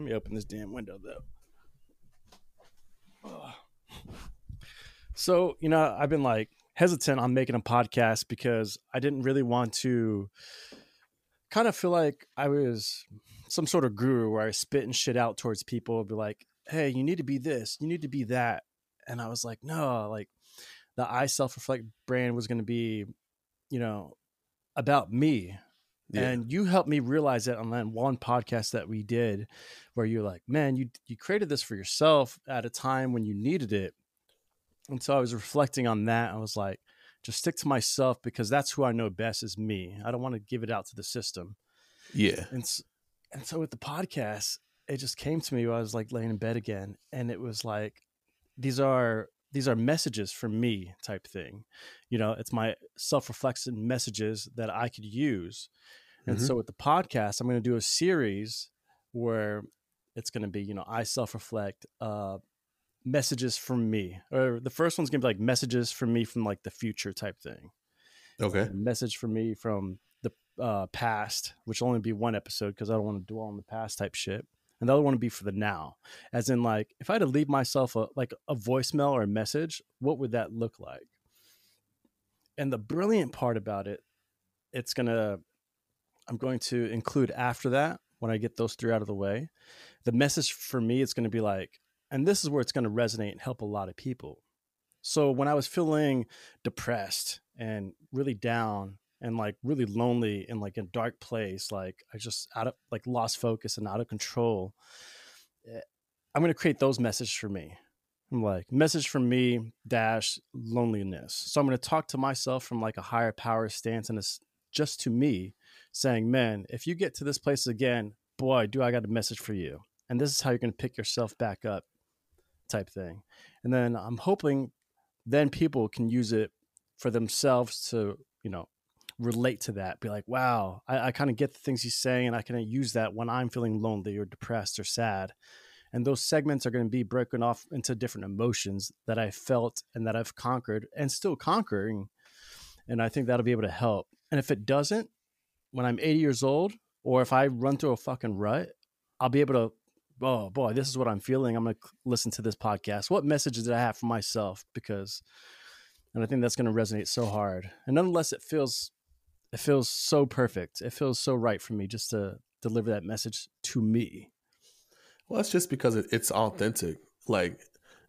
Let me open this damn window though. Ugh. So, you know, I've been like hesitant on making a podcast because I didn't really want to kind of feel like I was some sort of guru where I spit and shit out towards people, be like, hey, you need to be this, you need to be that. And I was like, no, like the I self reflect brand was going to be, you know, about me. Yeah. And you helped me realize that on that one podcast that we did, where you're like, man, you you created this for yourself at a time when you needed it. And so I was reflecting on that. I was like, just stick to myself because that's who I know best is me. I don't want to give it out to the system. Yeah. And and so with the podcast, it just came to me while I was like laying in bed again, and it was like, these are these are messages for me type thing. You know, it's my self reflection messages that I could use. And mm-hmm. so with the podcast, I'm going to do a series where it's going to be, you know, I self reflect, uh, messages from me. Or the first one's going to be like messages from me from like the future type thing. Okay. A message from me from the uh, past, which will only be one episode because I don't want to dwell on the past type shit and the other one would be for the now as in like if i had to leave myself a like a voicemail or a message what would that look like and the brilliant part about it it's gonna i'm going to include after that when i get those three out of the way. The message for me it's going to be like and this is where it's going to resonate and help a lot of people. So when i was feeling depressed and really down and like really lonely and like a dark place like i just out of like lost focus and out of control eh, i'm going to create those messages for me. I'm like message from me dash loneliness. So i'm going to talk to myself from like a higher power stance and it's just to me saying man if you get to this place again boy do i got a message for you and this is how you're going to pick yourself back up type thing and then i'm hoping then people can use it for themselves to you know relate to that. Be like, wow, I, I kind of get the things he's saying, and I can use that when I'm feeling lonely or depressed or sad. And those segments are going to be broken off into different emotions that I felt and that I've conquered and still conquering. And I think that'll be able to help. And if it doesn't, when I'm 80 years old, or if I run through a fucking rut, I'll be able to, oh boy, this is what I'm feeling. I'm going to listen to this podcast. What messages did I have for myself? Because, and I think that's going to resonate so hard. And nonetheless, it feels it feels so perfect. It feels so right for me just to deliver that message to me. Well, that's just because it, it's authentic. Like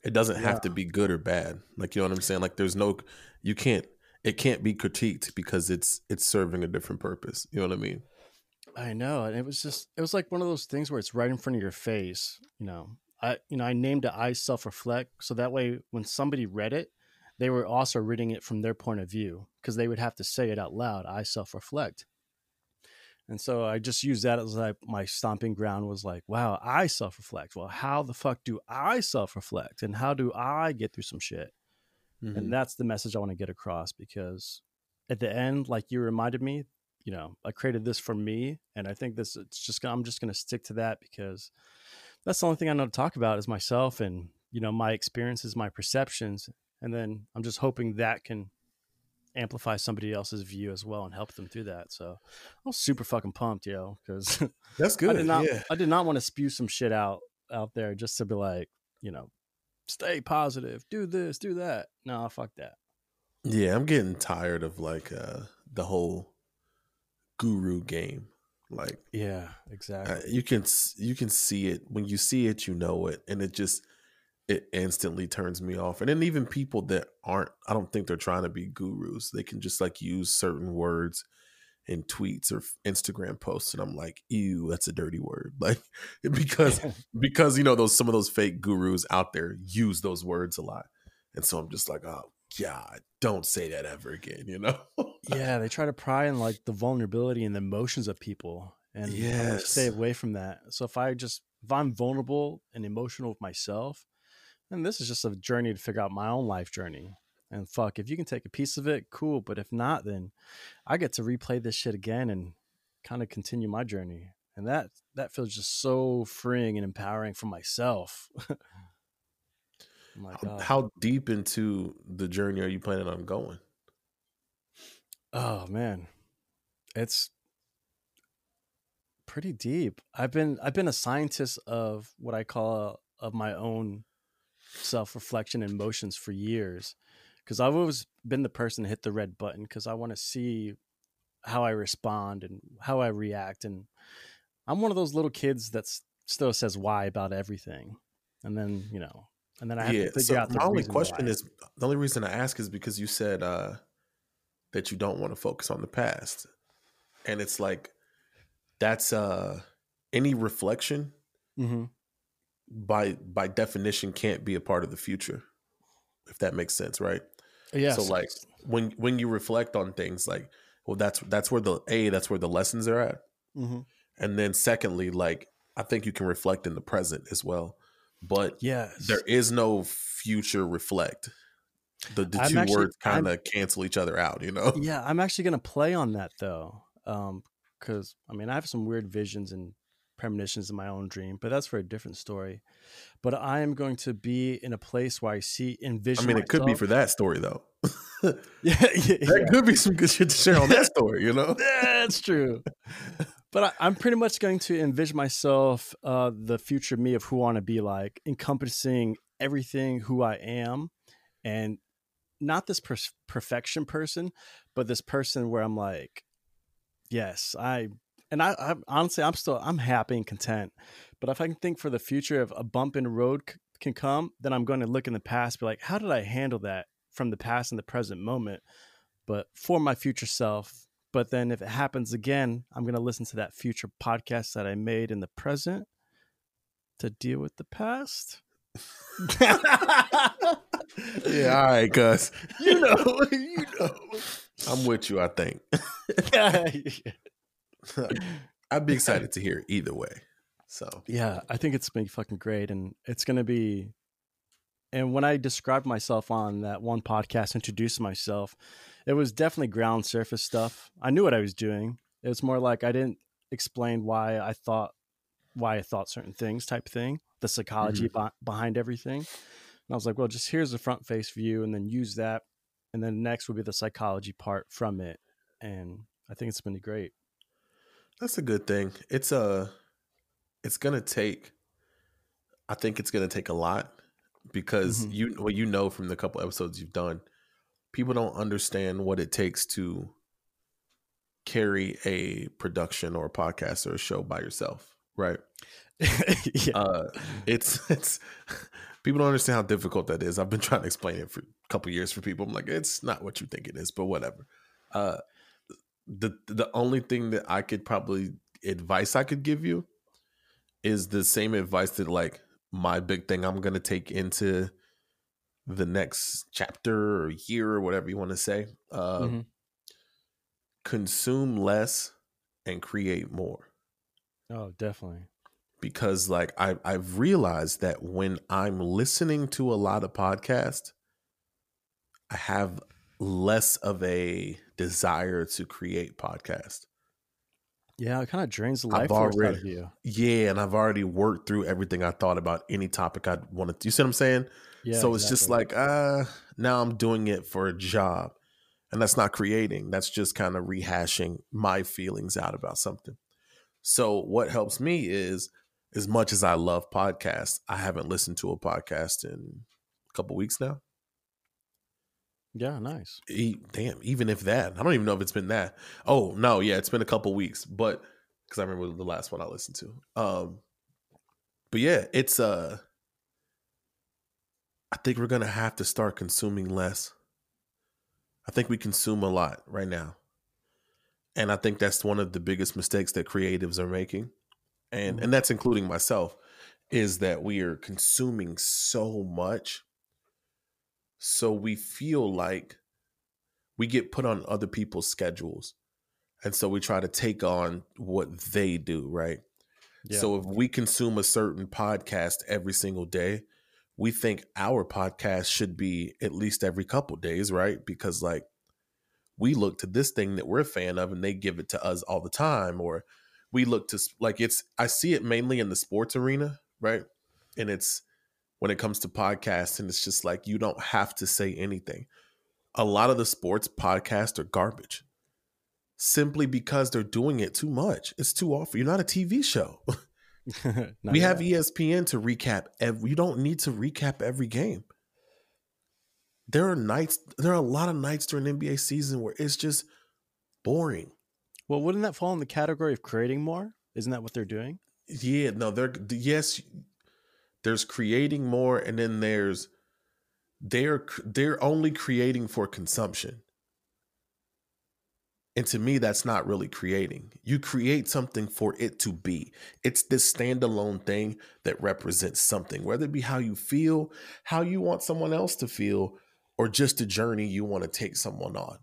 it doesn't yeah. have to be good or bad. Like you know what I'm saying? Like there's no you can't it can't be critiqued because it's it's serving a different purpose. You know what I mean? I know. And it was just it was like one of those things where it's right in front of your face, you know. I you know, I named it I self reflect so that way when somebody read it, they were also reading it from their point of view because they would have to say it out loud i self-reflect and so i just used that as like my stomping ground was like wow i self-reflect well how the fuck do i self-reflect and how do i get through some shit mm-hmm. and that's the message i want to get across because at the end like you reminded me you know i created this for me and i think this it's just i'm just going to stick to that because that's the only thing i know to talk about is myself and you know my experiences my perceptions and then i'm just hoping that can amplify somebody else's view as well and help them through that so i'm super fucking pumped yo because that's good i did not yeah. i did not want to spew some shit out out there just to be like you know stay positive do this do that. No fuck that. Yeah i'm getting tired of like uh the whole guru game. Like yeah exactly. uh, you can you can see it. When you see it you know it and it just it instantly turns me off. And then even people that aren't, I don't think they're trying to be gurus. They can just like use certain words in tweets or Instagram posts, and I'm like, ew, that's a dirty word. Like because because you know those some of those fake gurus out there use those words a lot, and so I'm just like, oh God, don't say that ever again. You know? yeah, they try to pry in like the vulnerability and the emotions of people, and yes. stay away from that. So if I just if I'm vulnerable and emotional with myself, and this is just a journey to figure out my own life journey. And fuck, if you can take a piece of it, cool. But if not, then I get to replay this shit again and kind of continue my journey. And that that feels just so freeing and empowering for myself. Oh my God. How deep into the journey are you planning on going? Oh man. It's pretty deep. I've been I've been a scientist of what I call a, of my own self reflection and emotions for years, because I've always been the person to hit the red button because I want to see how I respond and how I react, and I'm one of those little kids that still says why about everything, and then you know, and then I have yeah. to figure So out the only question why. is the only reason I ask is because you said uh that you don't want to focus on the past. And it's like that's uh any reflection Mhm. by by definition can't be a part of the future. If that makes sense, right? Yes. So like when when you reflect on things like well that's that's where the A that's where the lessons are at. Mhm. And then secondly like I think you can reflect in the present as well. But yes, there is no future reflect. The, the two actually- words kind of cancel each other out, you know? yeah, I'm actually gonna play on that though, because I mean I have some weird visions and premonitions in my own dream, but that's for a different story. But I am going to be in a place where I see envision. I mean, it could be for that story though. yeah, yeah, That could be some good shit to share on that story, you know? That's true. But I, I'm pretty much going to envision myself, uh, the future me of who I want to be like, encompassing everything who I am, and not this per- perfection person, but this person where I'm like, yes, I, and I, I honestly, I'm still, I'm happy and content. But if I can think for the future of a bump in the road c- can come, then I'm going to look in the past, be like, how did I handle that from the past and the present moment? But for my future self, but then if it happens again, I'm going to listen to that future podcast that I made in the present to deal with the past. Yeah, all right, Gus. You know, you know. I'm with you, I think. I'd be excited to hear either way. So yeah, I think it's been fucking great. And it's going to be. And when I described myself on that one podcast, introduced myself, it was definitely ground surface stuff. I knew what I was doing. It was more like I didn't explain why I thought why I thought certain things type thing, the psychology mm-hmm. be- behind everything. And I was like, well, just here's the front face view and then use that. And then next will be the psychology part from it. And I think it's been great. That's a good thing. It's a it's gonna take I think it's gonna take a lot because Mhm. you well, you know from the couple episodes you've done, people don't understand what it takes to carry a production or a podcast or a show by yourself, right? yeah. uh it's it's people don't understand how difficult that is i've been trying to explain it for a couple years for people i'm like it's not what you think it is but whatever uh the the only thing that i could probably advice i could give you is the same advice that like my big thing i'm gonna take into the next chapter or year or whatever you want to say uh Mhm. consume less and create more Oh, definitely. because like I I've realized that when I'm listening to a lot of podcasts, I have less of a desire to create podcast. Yeah, it kind of drains the life force out of you. Yeah, and I've already worked through everything I thought about any topic I'd want to. You see what I'm saying? Yeah, so it's just like, uh, now I'm doing it for a job. And that's not creating. That's just kind of rehashing my feelings out about something. So what helps me is as much as I love podcasts, I haven't listened to a podcast in a couple weeks now. Yeah, nice. E- damn, even if that, I don't even know if it's been that. Oh, no, yeah, it's been a couple weeks, but because I remember the last one I listened to. Um, but yeah, it's uh I think we're gonna have to start consuming less. I think we consume a lot right now. And I think that's one of the biggest mistakes that creatives are making. And Mhm. and that's including myself, is that we are consuming so much. So we feel like we get put on other people's schedules. And so we try to take on what they do, right? Yeah. So if we consume a certain podcast every single day, we think our podcast should be at least every couple days, right? Because like we look to this thing that we're a fan of and they give it to us all the time or we look to like it's I see it mainly in the sports arena, right? And it's when it comes to podcasts and it's just like you don't have to say anything. A lot of the sports podcasts are garbage. simply because they're doing it too much. It's too often. You're not a TV show. We have ESPN to recap every you don't need to recap every game. There are nights there are a lot of nights during NBA season where it's just boring. Well, wouldn't that fall in the category of creating more? Isn't that what they're doing? Yeah, no, they're yes there's creating more and then there's they're they're only creating for consumption. And to me, that's not really creating. You create something for it to be. It's this standalone thing that represents something, whether it be how you feel, how you want someone else to feel, or just a journey you want to take someone on.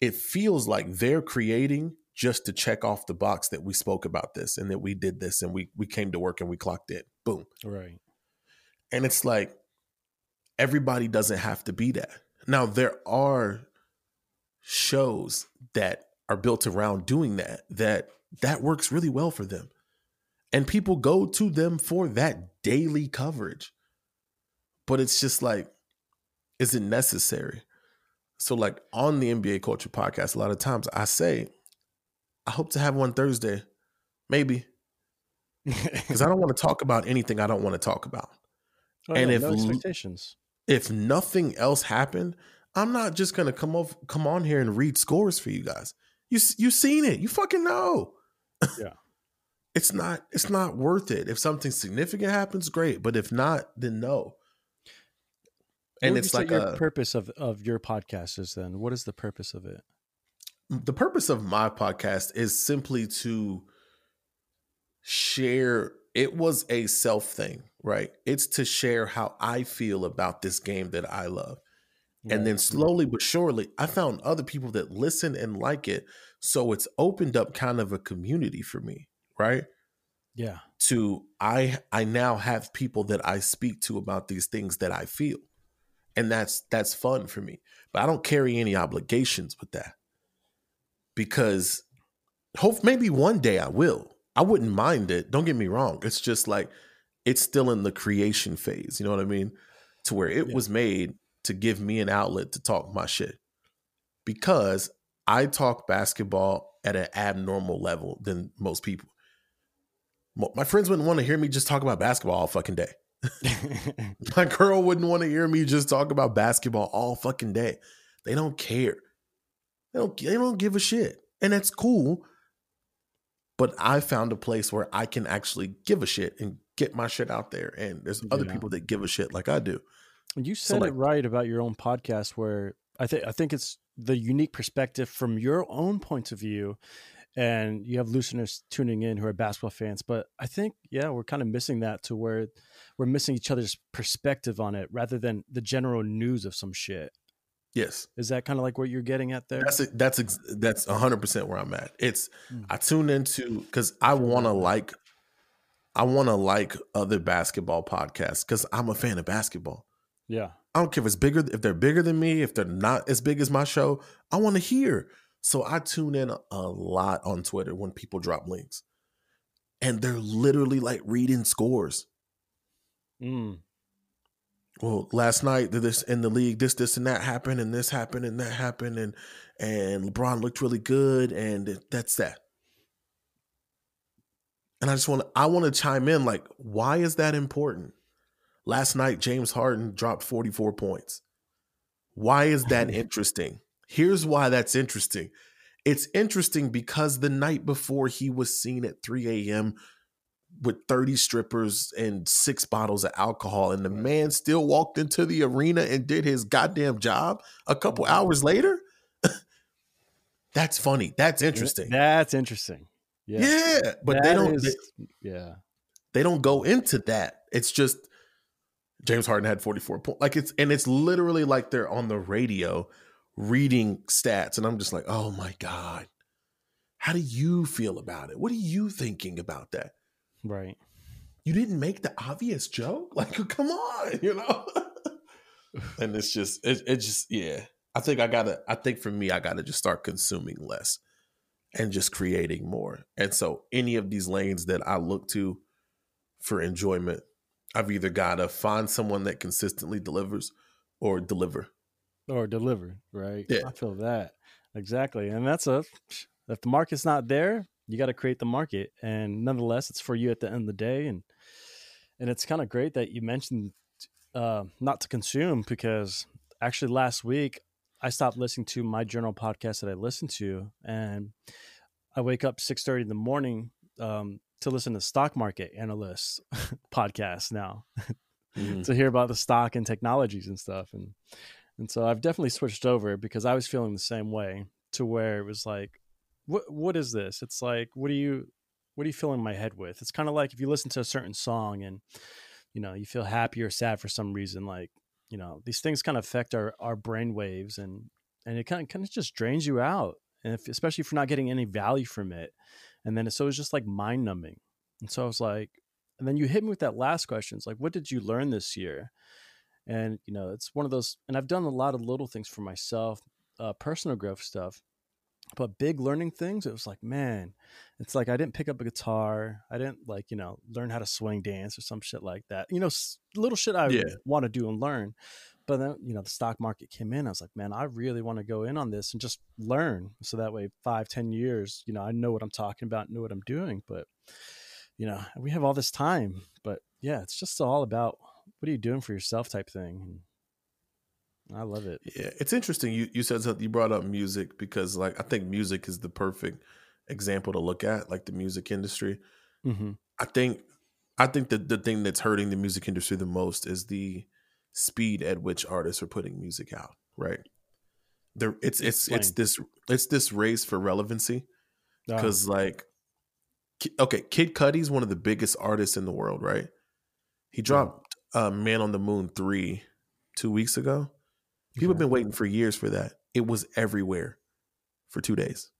It feels like they're creating just to check off the box that we spoke about this and that we did this and we we came to work and we clocked it. Boom. Right. And it's like everybody doesn't have to be that. Now there are shows that are built around doing that that that works really well for them. And people go to them for that daily coverage. But it's just like is it necessary? So like on the NBA Culture podcast a lot of times I say I hope to have one Thursday. Maybe because I don't want to talk about anything I don't want to talk about Oh, And yeah, if no expectations. if nothing else happened, I'm not just gonna come off come on here and read scores for you guys. You you seen it. You fucking know. Yeah. it's not it's not worth it. If something significant happens, great. But if not, then no. And it's like your a, purpose of of your podcast is then. What is the purpose of it? the purpose of my podcast is simply to share it was a self thing, right? It's to share how I feel about this game that I love. And then slowly but surely, I found other people that listen and like it. So it's opened up kind of a community for me, right? yeah, To I I now have people that I speak to about these things that I feel. And that's that's fun for me. But I don't carry any obligations with that. Because hope maybe one day I will. I wouldn't mind it. Don't get me wrong. It's just like it's still in the creation phase, you know what I mean? To where it Yeah. was made to give me an outlet to talk my shit. Because I talk basketball at an abnormal level than most people. My friends wouldn't want to hear me just talk about basketball all fucking day. My girl wouldn't want to hear me just talk about basketball all fucking day. They don't care. They don't they don't give a shit. And that's cool. But I found a place where I can actually give a shit and get my shit out there. And there's other Yeah. people that give a shit like I do. You So, said like- it right about your own podcast, where I think I think it's the unique perspective from your own point of view, and you have listeners tuning in who are basketball fans. But I think yeah, we're kind of missing that to where we're missing each other's perspective on it rather than the general news of some shit. Yes. Is that kind of like what you're getting at there? That's that's ex- that's hundred percent where I'm at. It's Mm. I tune into because I want to like I want to like other basketball podcasts because I'm a fan of basketball. yeah, I don't care if it's bigger if they're bigger than me if they're not as big as my show. I want to hear. So I tune in a, lot on Twitter when people drop links, and they're literally like reading scores. mm. well last night this in the league this this and that happened and this happened and that happened and and lebron looked really good and that's that and i just want to i want to chime in like why is that important? Last night james harden dropped 44 points. Why is that interesting? Here's why that's interesting. It's interesting because the night before he was seen at 3 a.m with 30 strippers and six bottles of alcohol and the man still walked into the arena and did his goddamn job a couple mm-hmm. hours later? That's funny. That's interesting. That's interesting. Yeah, yeah, but they don't is- they, yeah, they don't go into that. It's just james harden had 44 points like it's and it's literally like they're on the radio reading stats and i'm just like oh my god. How do you feel about it? What are you thinking about that? Right. you didn't make the obvious joke? Like come on you know? And it's just it, it just yeah. I think i gotta i think for me i gotta just start consuming less and just creating more and so any of these lanes that i look to for enjoyment i've either gotta find someone that consistently delivers or deliver Or deliver, right? Yeah. I feel that exactly, and that's a if the market's not there, you got to create the market, and nonetheless, it's for you at the end of the day. And and it's kind of great that you mentioned uh, not to consume because actually last week I stopped listening to my journal podcast that I listen to, and I wake up six thirty in the morning um, to listen to stock market analysts podcasts now mm-hmm. to hear about the stock and technologies and stuff, and and so I've definitely switched over because I was feeling the same way to where it was like, what what is this? It's like, what are you what are you filling my head with? It's kind of like if you listen to a certain song and you know you feel happy or sad for some reason, like you know these things kind of affect our our brain waves and and it kind of kind of just drains you out, and if, especially if you're not getting any value from it, and then so it's just like mind numbing. And so I was like, and then you hit me with that last question. It's like, what did you learn this year? And you know, it's one of those, and I've done a lot of little things for myself, uh, personal growth stuff but big learning things it was like man it's like i didn't pick up a guitar i didn't like you know learn how to swing dance or some shit like that you know little shit i yeah. want to do and learn but then you know the stock market came in i was like man i really want to go in on this and just learn so that way five ten years you know i know what i'm talking about know what i'm doing but you know we have all this time but yeah it's just all about what are you doing for yourself type thing I love it. Yeah, it's interesting. You you said something. You brought up music because like I think music is the perfect example to look at, like the music industry. Mm-hmm. I think I think that the thing that's hurting the music industry the most is the speed at which artists are putting music out. Right. There, it's it's Explain. it's this it's this race for relevancy because uh-huh. like okay, Kid Cudi's one of the biggest artists in the world, right? He dropped yeah. uh, "Man on the Moon" three two weeks ago People have been waiting for years for that. It was everywhere for two days.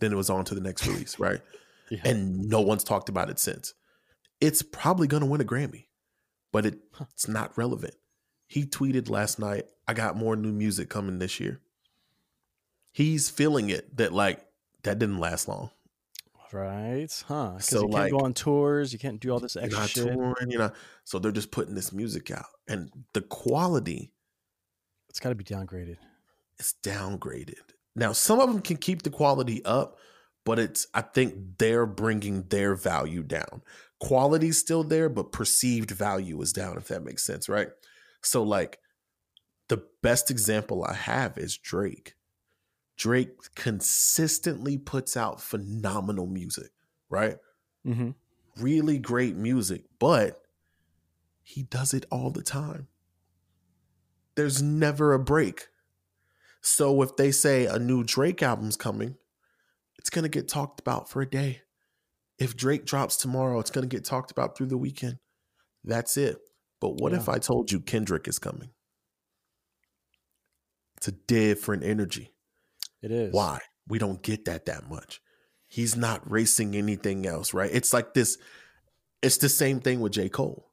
Then it was on to the next release, right? yeah. And no one's talked about it since. It's probably going to win a Grammy, but it, it's not relevant. He tweeted last night, I got more new music coming this year. He's feeling it that, like, that didn't last long. Right, huh? Because so you can't like, go on tours, you can't do all this extra shit. Touring, you know, so they're just putting this music out, and the quality it's got to be downgraded. It's downgraded. Now, some of them can keep the quality up, but it's I think they're bringing their value down. Quality's still there, but perceived value is down. If that makes sense, right? So, like, the best example I have is Drake. Drake consistently puts out phenomenal music, right? Mm-hmm. Really great music, but he does it all the time there's never a break. So if they say a new Drake album's coming, it's going to get talked about for a day. If Drake drops tomorrow, it's going to get talked about through the weekend. That's it. But what yeah. if I told you Kendrick is coming? It's a different energy. It is. Why? We don't get that that much. He's not racing anything else, right? It's like this it's the same thing with J. Cole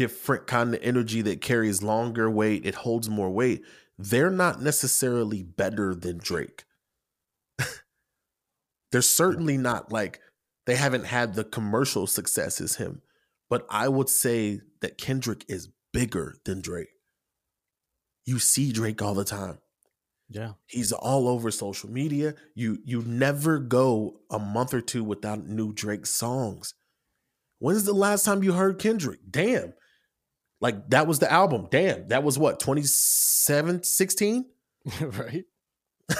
different kind of energy that carries longer weight, it holds more weight. They're not necessarily better than Drake. They're certainly not like they haven't had the commercial success as him. But I would say that Kendrick is bigger than Drake. You see Drake all the time. Yeah. He's all over social media. You you never go a month or two without new Drake songs. When's the last time you heard Kendrick? Damn. Like that was the album. Damn, that was what 27, 16? right.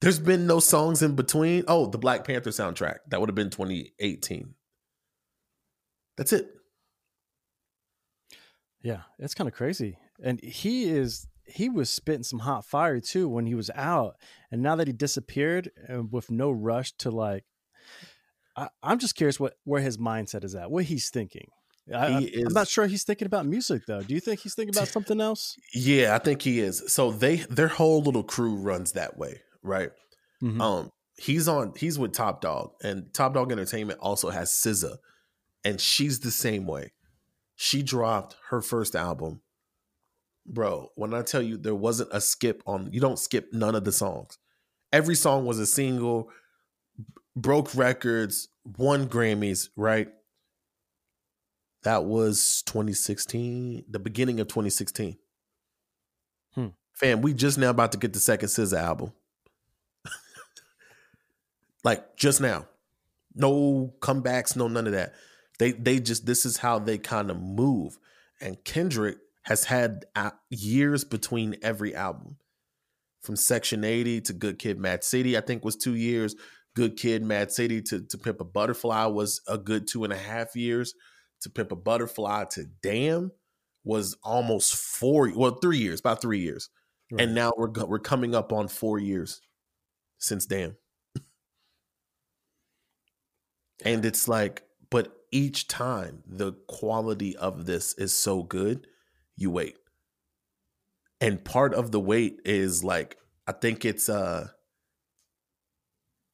There's been no songs in between. Oh, the Black Panther soundtrack. That would have been 2018. That's it. Yeah, it's kind of crazy. And he is he was spitting some hot fire too when he was out. And now that he disappeared and uh, with no rush to like I, am just curious what where his mindset is at, what he's thinking. I, is, I'm not sure he's thinking about music though. Do you think he's thinking about something else? Yeah, I think he is. So they their whole little crew runs that way, right? Mm-hmm. Um, he's on he's with Top Dawg, and Top Dawg Entertainment also has SZA, and she's the same way. She dropped her first album, bro. When I tell you there wasn't a skip on, you don't skip none of the songs. Every song was a single, broke records, won Grammys, right? That was 2016, the beginning of 2016. Hmm. Fam, we just now about to get the second SZA album. like just now. No comebacks, no none of that. They they just this is how they kind of move. And Kendrick has had years between every album. From Section 80 to Good Kid, Mad City, I think was two years. Good Kid, Mad City to, to Pimp a Butterfly was a good two and a half years. To Pimp a Butterfly to Damn was almost four, well, three years, about three years. Right. And now we're we're coming up on four years since Damn. and it's like, but each time the quality of this is so good, you wait. And part of the wait is like, I think it's uh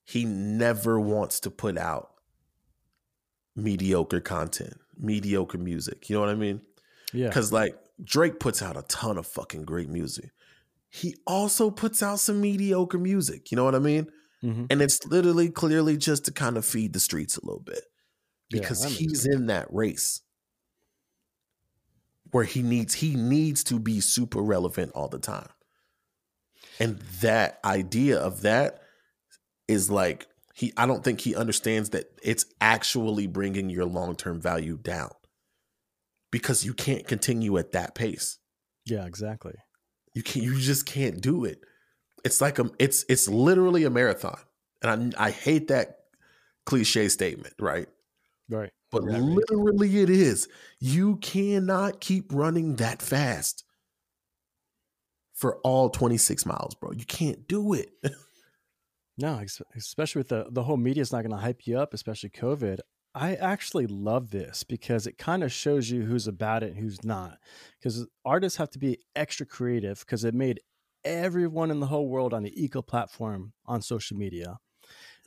he never wants to put out mediocre content, mediocre music. You know what I mean? Yeah. Cause like Drake puts out a ton of fucking great music he also puts out some mediocre music. You know what I mean? Mm-hmm. And it's literally clearly just to kind of feed the streets a little bit because yeah, he's in that race where he needs he needs to be super relevant all the time. And that idea of that is like he I don't think he understands that it's actually bringing your long-term value down because you can't continue at that pace. Yeah, exactly. You can not you just can't do it. It's like a it's it's literally a marathon. And I I hate that cliche statement, right? Right. But literally it is. You cannot keep running that fast for all 26 miles, bro. You can't do it. no, especially with the the whole media is not going to hype you up, especially COVID. I actually love this because it kind of shows you who's about it and who's not. Because artists have to be extra creative because it made everyone in the whole world on the eco platform on social media.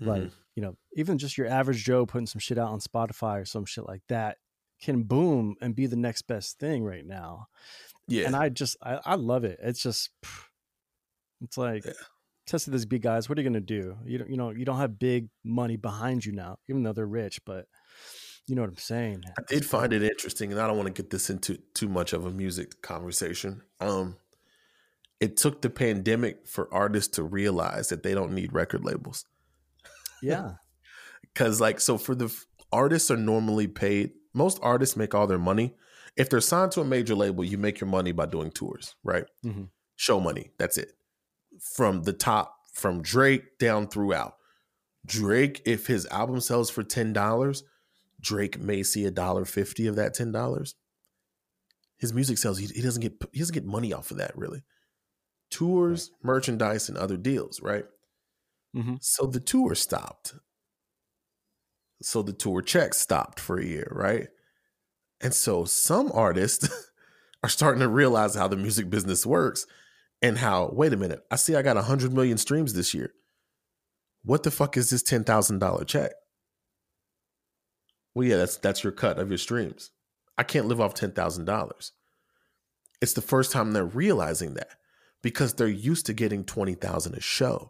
Mm-hmm. Like, you know, even just your average Joe putting some shit out on Spotify or some shit like that can boom and be the next best thing right now. Yeah. And I just, I, I love it. It's just, it's like, yeah tested these big guys. What are you going to do? You don't, you know, you don't have big money behind you now, even though they're rich. But you know what I'm saying. I did find it interesting, and I don't want to get this into too much of a music conversation. Um, it took the pandemic for artists to realize that they don't need record labels. Yeah, because like so for the artists are normally paid. Most artists make all their money if they're signed to a major label. You make your money by doing tours, right? Mm-hmm. Show money. That's it from the top, from Drake down throughout. Drake, if his album sells for ten dollars, Drake may see a dollar fifty of that ten dollars. His music sells; he, he, doesn't get he doesn't get money off of that really. Tours, right. merchandise, and other deals, right? Mm-hmm. So the tour stopped. So the tour checks stopped for a year, right? And so some artists are starting to realize how the music business works and how wait a minute i see i got 100 million streams this year. What the fuck is this $10000 check? Well yeah that's that's your cut of your streams. I can't live off $10000 it's the first time they're realizing that because they're used to getting 20000 a show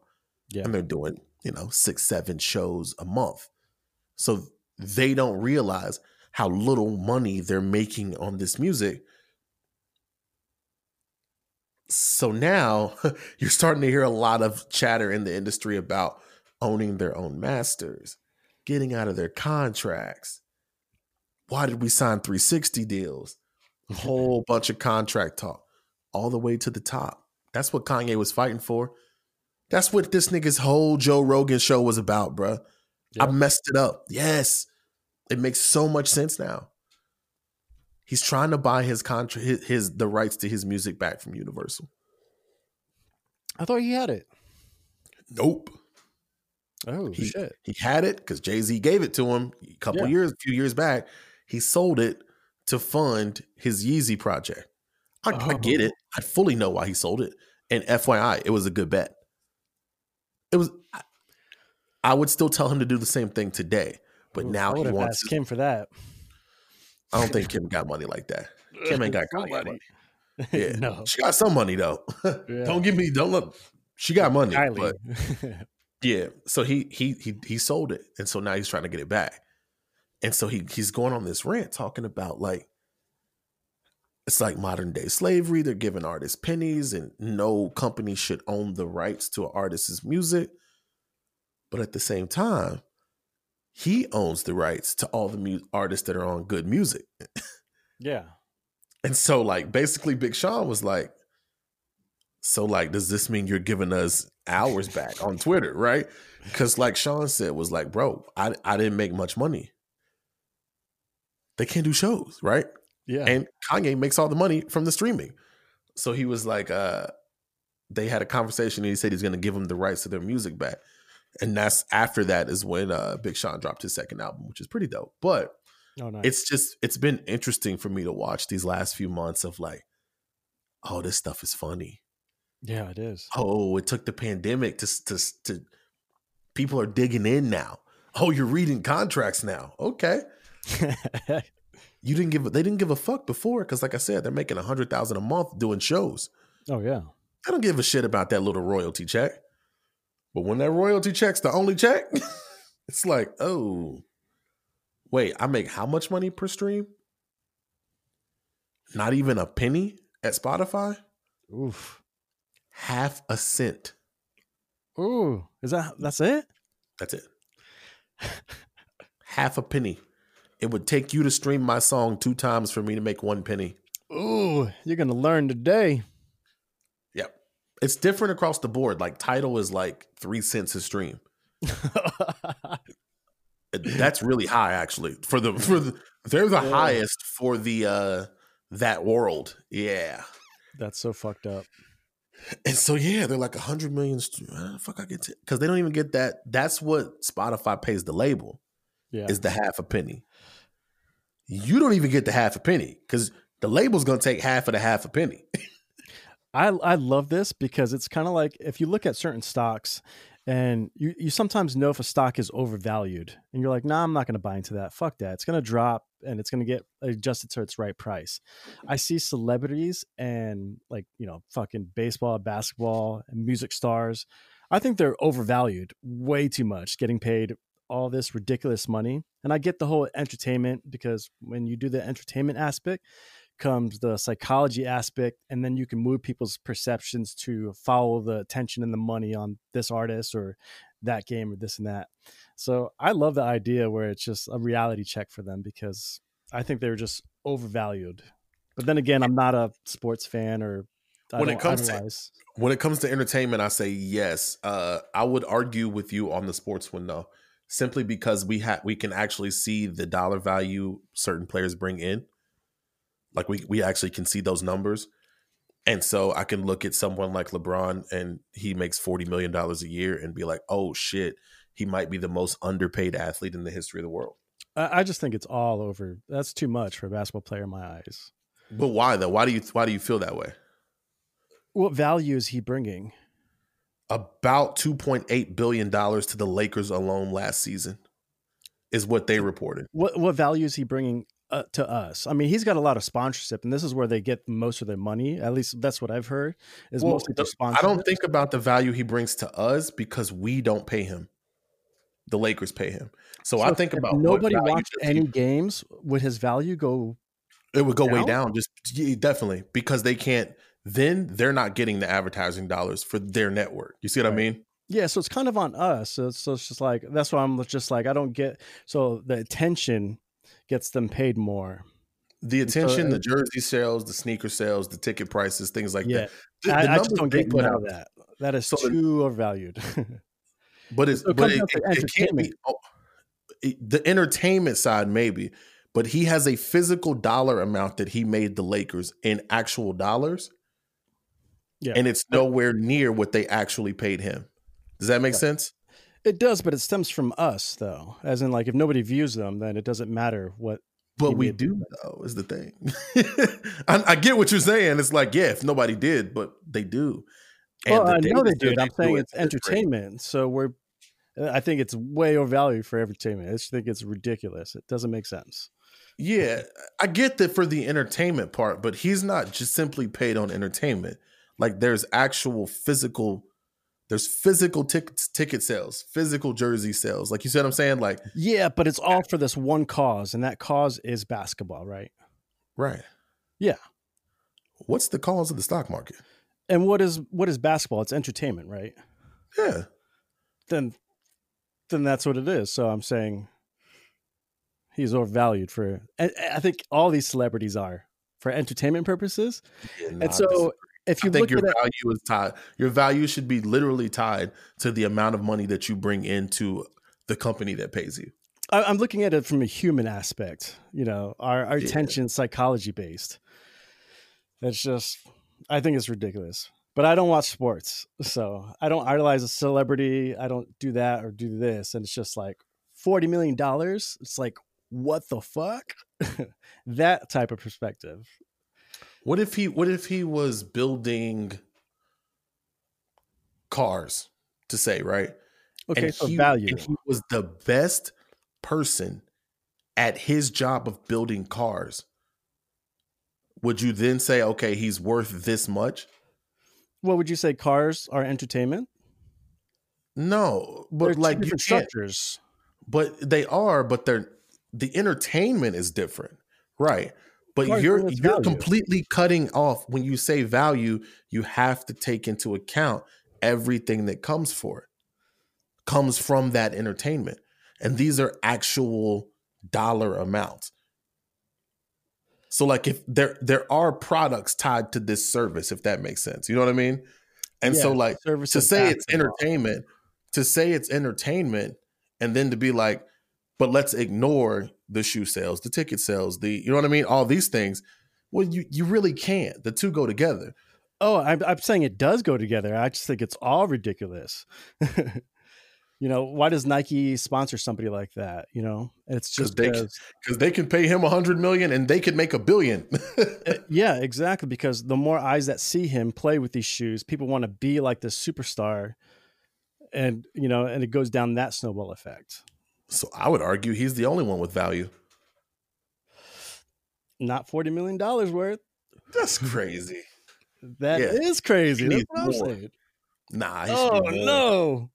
yeah. and they're doing you know six seven shows a month. So they don't realize how little money they're making on this music so now you're starting to hear a lot of chatter in the industry about owning their own masters, getting out of their contracts. Why did we sign 360 deals? A whole bunch of contract talk all the way to the top. That's what Kanye was fighting for. That's what this nigga's whole Joe Rogan show was about, bro. Yep. I messed it up. Yes. It makes so much sense now. He's trying to buy his contract, his, his the rights to his music back from Universal. I thought he had it. Nope. Oh he, shit! He had it because Jay Z gave it to him a couple yeah. years, a few years back. He sold it to fund his Yeezy project. I, oh. I, get it. I fully know why he sold it. And FYI, it was a good bet. It was. I, would still tell him to do the same thing today, but Ooh, now he wants Kim for that. I don't think Kim got money like that. Kim ain't got money. money. Yeah, no, she got some money though. Yeah. don't give me. Don't look. She got money, Kylie. but yeah. So he he he he sold it, and so now he's trying to get it back. And so he he's going on this rant talking about like it's like modern day slavery. They're giving artists pennies, and no company should own the rights to an artist's music. But at the same time, he owns the rights to all the mu- artists that are on good music. Yeah. And so, like, basically, Big Sean was like, So, like, does this mean you're giving us hours back on Twitter, right? Because, like Sean said, was like, Bro, I, I didn't make much money. They can't do shows, right? Yeah. And Kanye makes all the money from the streaming. So he was like, uh, they had a conversation and he said he's going to give them the rights to their music back. And that's after that is when uh, Big Sean dropped his second album, which is pretty dope. But oh, nice. it's just, it's been interesting for me to watch these last few months of like, oh, this stuff is funny. yeah, it is. Oh, it took the pandemic to, to, to people are digging in now. Oh, you're reading contracts now. Okay. You didn't give, they didn't give a fuck before. Cause like I said, they're making a hundred thousand a month doing shows. oh yeah. I don't give a shit about that little royalty check. But when that royalty check's the only check, it's like, oh, wait, I make how much money per stream? Not even a penny at Spotify? Oof. Half a cent. Ooh. Is that that's it? That's it. Half a penny. It would take you to stream my song two times for me to make one penny. Ooh, you're gonna learn today. It's different across the board. Like Tidal is like three cents a stream. That's really high, actually. For the for the they're the Yeah. highest for the uh that world. Yeah. That's so fucked up. And so yeah, they're like a hundred million. uh, fuck, I get because they don't even get that. That's what Spotify pays the label Yeah. is the half a penny. You don't even get the half a penny because the label's gonna take half of the half a penny. I I love this because it's kind of like if you look at certain stocks and you, you sometimes know if a stock is overvalued and you're like, nah, I'm not going to buy into that. Fuck that. It's going to drop and it's going to get adjusted to its right price. I see celebrities and like, you know, fucking baseball, basketball, and music stars. I think they're overvalued way too much, getting paid all this ridiculous money. And I get the whole entertainment because when you do the entertainment aspect, comes the psychology aspect and then you can move people's perceptions to follow the attention and the money on this artist or that game or this and that so i love the idea where it's just a reality check for them because i think they're just overvalued but then again i'm not a sports fan or I When it comes to- when it comes to entertainment, I say yes. Uh, I would argue with you on the sports one though, simply because we have we can actually see the dollar value certain players bring in. Like we we actually can see those numbers, and so I can look at someone like LeBron and he makes forty million dollars a year and be like, oh shit, he might be the most underpaid athlete in the history of the world. I, just think it's all over that's too much for a basketball player in my eyes But why though? Why do you why do you feel that way? what value is he bringing About two point eight billion dollars to the Lakers alone last season is what they reported. what what value is he bringing uh, to us? I mean, he's got a lot of sponsorship, and this is where they get most of their money. At least that's what I've heard. Is Well, mostly the- I don't think about the value he brings to us because we don't pay him. The Lakers pay him. So, I think about nobody watched does he- any games. Would his value go? It would go way down? down. Just yeah, definitely because they can't. Then they're not getting the advertising dollars for their network. You see what I mean? Yeah, so it's kind of on us. So, so it's just like that's why I'm just like I don't get. So the attention gets them paid more. The so attention, uh the jersey sales, the sneaker sales, the ticket prices, things like yeah, that. The, the I, just don't get put out, of that. That is So the- too overvalued. but it's So it but it, it- it can't be oh, it- the entertainment side maybe, but he has a physical dollar amount that he made the Lakers in actual dollars, yeah, and it's nowhere near what they actually paid him. Does that make Right. sense? It does, but it stems from us though. As in, like if nobody views them, then it doesn't matter what. But we do though, is the thing. I, I get what you're saying. It's like, yeah, if nobody did, but they do. well, the I know they do. I'm saying it. it's entertainment, so we're. I think it's way overvalued for entertainment. I just think it's ridiculous. It doesn't make sense. Yeah, I get that for the entertainment part, but he's not just simply paid on entertainment. Like there's actual physical, there's physical tickets, ticket sales, physical jersey sales. Like you said, I'm saying like Yeah, but it's all for this one cause, and that cause is basketball, right? right. Yeah. What's the cause of the stock market? And what is what is basketball? It's entertainment, right? Yeah. Then then that's what it is. So I'm saying he's overvalued for I think all these celebrities are for entertainment purposes. Yeah, and so. If you I think look your at value is tied. Your value should be literally tied to the amount of money that you bring into the company that pays you. I- I'm looking at it from a human aspect. You know, our our Yeah. attention psychology based. It's just, I think it's ridiculous. But I don't watch sports, so I don't idolize a celebrity. I don't do that or do this, and it's just like forty million dollars. It's like what the fuck? that type of perspective. What if he what if he was building cars to say, right? Okay, and so he, value. he was the best person at his job of building cars. Would you then say, okay, he's worth this much? What would you say? Cars are entertainment. No, but like different structures. But they are, but they're the entertainment is different, right? But you're you're value. completely cutting off when you say value. You have to take into account everything that comes for it, comes from that entertainment, and these are actual dollar amounts. So, like, if there there are products tied to this service, if that makes sense, you know what I mean? And so, like, to say it's entertainment, to say it's entertainment, and then to be like, but let's ignore the shoe sales, the ticket sales, the you know what I mean, all these things. Well, you you really can't. The two go together. Oh, I'm, I'm saying it does go together. I just think it's all ridiculous. you know, why does Nike sponsor somebody like that? You know, it's just they- because, Because they can pay him a hundred million and they could make a billion. Uh, yeah, exactly. Because the more eyes that see him play with these shoes, people want to be like this superstar, and you know, and it goes down that snowball effect. So I would argue he's the only one with value. Not forty million dollars worth. That's crazy. That Yeah. is crazy. That's what I'm saying. Nah, he should Oh be more. no.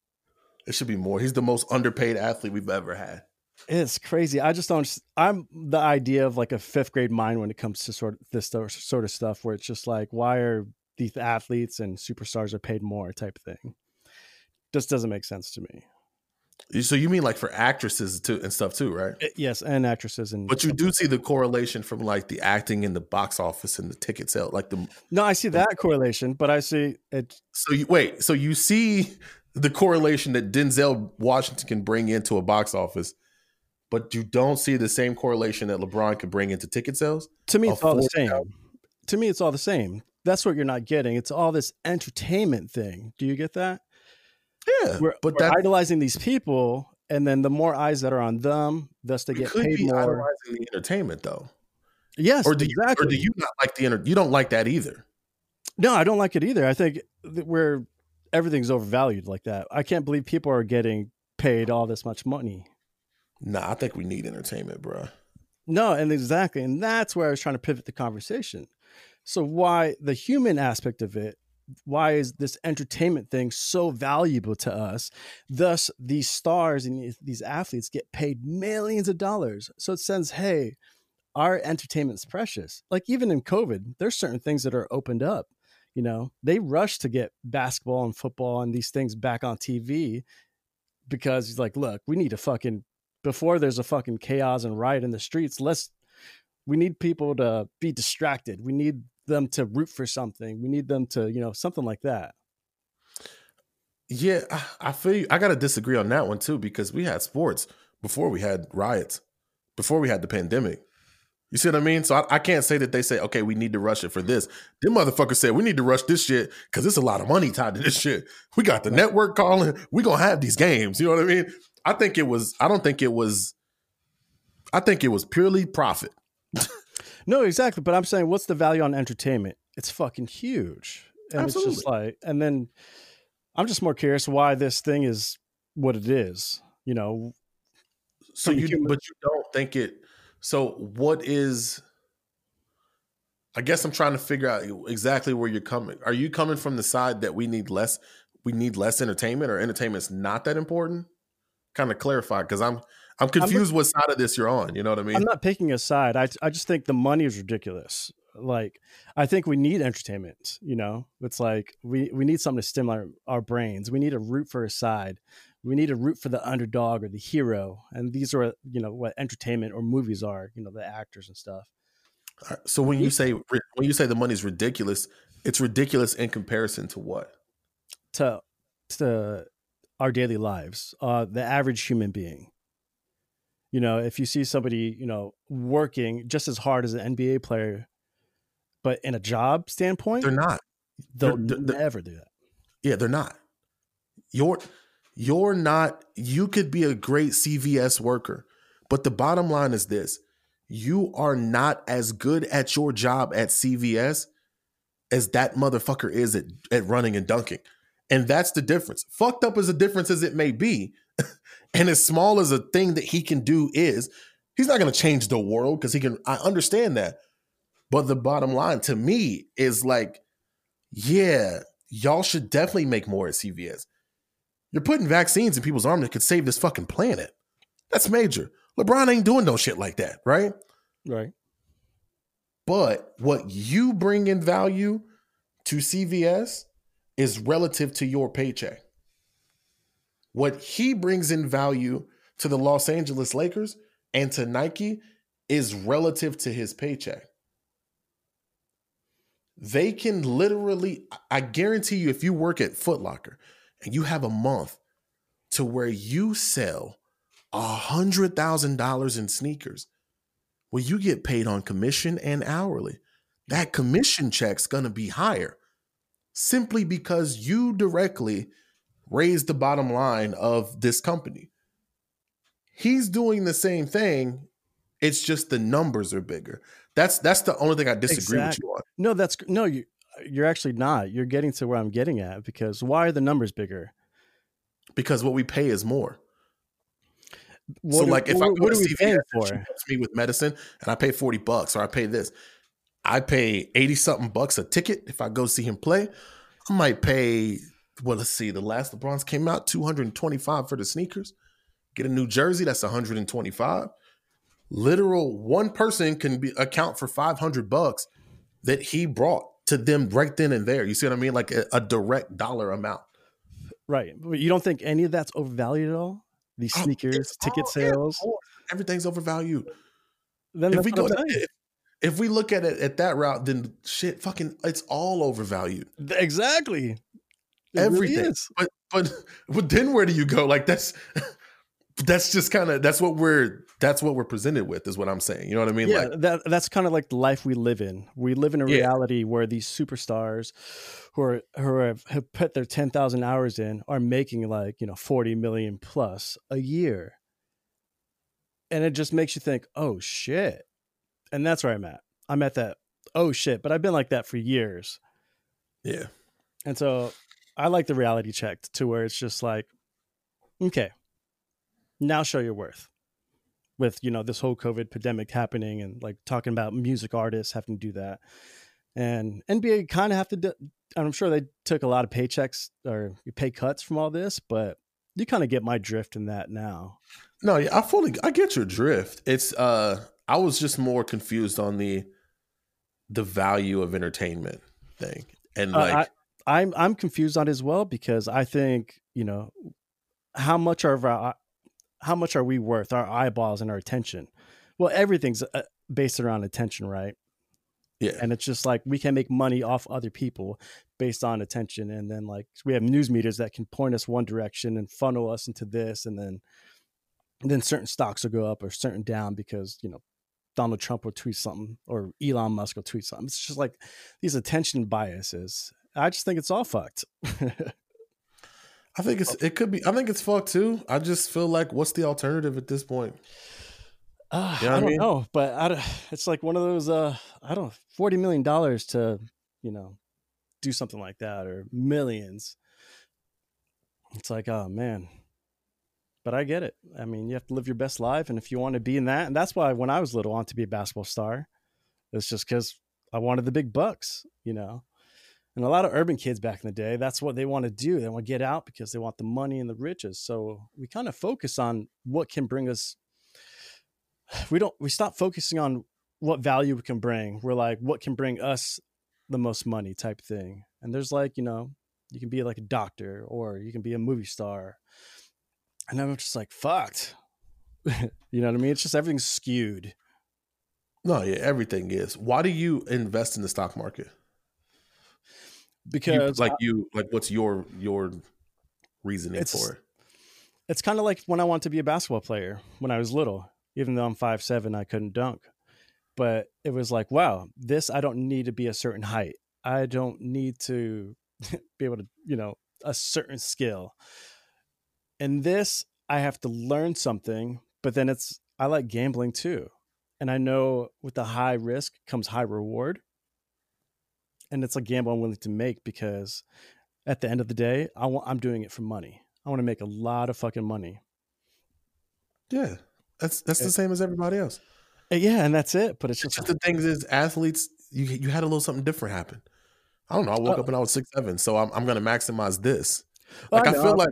It should be more. He's the most underpaid athlete we've ever had. It's crazy. I just don't. I'm the idea of like a fifth grade mind when it comes to sort of this sort sort of stuff, where it's just like, why are these athletes and superstars are paid more type thing? Just doesn't make sense to me. So you mean like for actresses too and stuff too, right? Uh, Yes, and actresses and But you do see the correlation from like the acting in the box office and the ticket sale, like the no, I see that correlation, but I see it. So you wait, so you see the correlation that Denzel Washington can bring into a box office, but you don't see the same correlation that LeBron could bring into ticket sales? To me, it's all the same. album. To me, it's all the same. That's what you're not getting. It's all this entertainment thing. Do you get that? Yeah. We're, but we're idolizing these people, and then the more eyes that are on them, thus they get could paid be more. idolizing the entertainment though. Yes, Or do you or do you not like the enter you don't like that either? No, I don't like it either. I think that we're everything's overvalued like that. I can't believe people are getting paid all this much money. Nah, I think we need entertainment, bro. No, and exactly, and that's where I was trying to pivot the conversation. So why the human aspect of it? Why is this entertainment thing so valuable to us? Thus, these stars and these- athletes get paid millions of dollars. So it says, hey, our entertainment's precious. Like even in COVID, there's certain things that are opened up. You know, they rush to get basketball and football and these things back on TV because he's like, look, we need to fucking before there's a fucking chaos and riot in the streets, let's we need people to be distracted. We need them to root for something. We need them to, you know, something like that. Yeah, I, I feel you. I gotta disagree on that one too, because we had sports before we had riots, before we had the pandemic. You see what I mean? So I, I can't say that they say, okay, we need to rush it for this. Them motherfuckers said we need to rush this shit because it's a lot of money tied to this shit. We got the network calling. We gonna have these games. You know what I mean? I think it was. I don't think it was. I think it was purely profit. No, exactly. But I'm saying, what's the value on entertainment? It's fucking huge. And it's just like, and then I'm just more curious why this thing is what it is. You know, So you, human- but you don't think it. So what is? I guess I'm trying to figure out exactly where you're coming. Are you coming from the side that we need less? We need less entertainment, or entertainment's not that important? Kind of clarify because I'm I'm confused what side of this you're on. You know what I mean? I'm not picking a side. I, I just think the money is ridiculous. like I think we need entertainment. You know, it's like we we need something to stimulate our brains. We need a root for a side. We need a root for the underdog or the hero, and these are you know what entertainment or movies are. You know, the actors and stuff. So when you say when you say the money's ridiculous, it's ridiculous in comparison to what? To to our daily lives, uh, the average human being. You know, if you see somebody, you know, working just as hard as an NBA player, but in a job standpoint, they're not. They'll they're, they're, never do that. Yeah, they're not. You're you're not. You could be a great CVS worker, but the bottom line is this: you are not as good at your job at CVS as that motherfucker is at, at running and dunking. And that's the difference. Fucked up as a difference as it may be, and as small as a thing that he can do is, he's not going to change the world because he can. I understand that. But the bottom line to me is like, yeah, y'all should definitely make more at CVS. You're putting vaccines in people's arms that could save this fucking planet. That's major. LeBron ain't doing no shit like that, right? Right. But what you bring in value to CVS is relative to your paycheck. What he brings in value to the Los Angeles Lakers and to Nike is relative to his paycheck. They can literally, I guarantee you, if you work at Footlocker and you have a month to where you sell a hundred thousand dollars in sneakers, well, you get paid on commission and hourly. That commission check's gonna be higher simply because you directly raised the bottom line of this company. He's doing the same thing. It's just the numbers are bigger. That's that's the only thing I disagree exactly. with you on. No, that's no, you you're actually not. You're getting to where I'm getting at because why are the numbers bigger? Because what we pay is more. What so do, like if what, I go to CVS for? she helps me with medicine and I pay 40 bucks or I pay this, I pay 80 something bucks a ticket if I go see him play. I might pay well, let's see, the last LeBron's came out 225 for the sneakers. Get a new jersey, that's 125. Literal one person can be account for 500 bucks that he brought to them right then and there. You see what I mean? Like a, a direct dollar amount. Right. But you don't think any of that's overvalued at all? these oh, sneakers, oh, ticket sales. Everything's overvalued. Then if we go, if, if, we look at it at that route, then shit, fucking, it's all overvalued. Exactly. It Everything. Really but but but then where do you go? Like that's that's just kind of that's what we're that's what we're presented with is what I'm saying. You know what I mean? Yeah, like that that's kind of like the life we live in. We live in a yeah. reality where these superstars who are who have, have put their 10,000 hours in are making like, you know, 40 million plus a year. And it just makes you think, "Oh shit." And that's where I'm at. I'm at that oh shit, but I've been like that for years. Yeah. And so I like the reality check to where it's just like okay, now show your worth with you know this whole covid pandemic happening and like talking about music artists having to do that. And nba kind of have to do i'm sure they took a lot of paychecks or pay cuts from all this but you kind of get my drift in that now. No yeah, i fully i get your drift. It's uh i was just more confused on the the value of entertainment thing. And like uh, I, i'm i'm confused on it as well because i think you know how much of our how much are we worth? Our eyeballs and our attention. Well everything's uh, based around attention right? Yeah. And it's just like we can make money off other people based on attention. And then like we have news meters that can point us one direction and funnel us into this. And then and then certain stocks will go up or certain down because you know Donald Trump will tweet something or Elon Musk will tweet something. It's just like these attention biases. I just think it's all fucked. I think it's it could be. I think it's fucked too. I just feel like what's the alternative at this point? Uh, you know I don't I mean? know, but I, it's like one of those. Uh, I don't forty million dollars to you know do something like that or millions. It's like oh man, but I get it. I mean, you have to live your best life, and if you want to be in that, and that's why when I was little, I wanted to be a basketball star. It's just because I wanted the big bucks, you know. And a lot of urban kids back in the day, that's what they want to do. They want to get out because they want the money and the riches. So we kind of focus on what can bring us. We don't. We stop focusing on what value we can bring. We're like, what can bring us the most money type thing. And there's like, you know, you can be like a doctor or you can be a movie star. And I'm just like, fucked. you know what I mean? It's just everything's skewed. No, yeah, everything is. Why do you invest in the stock market? Because You, like I- you, like what's your your reasoning It's- for it? it's kind of like when I wanted to be a basketball player when I was little. Even though I'm five seven, I couldn't dunk. But it was like, wow, this I don't need to be a certain height. I don't need to be able to, you know, a certain skill. And this, I have to learn something. But then it's I like gambling too, and I know with the high risk comes high reward. And it's a gamble I'm willing to make because at the end of the day, I want, I'm doing it for money. I want to make a lot of fucking money. Yeah, that's that's the same as everybody else. Uh, Yeah, and that's it. But it's just just the things is athletes. You you had a little something different happen. I don't know. I woke Oh. up and I was six seven, so I'm I'm gonna maximize this. Like I, know, feel like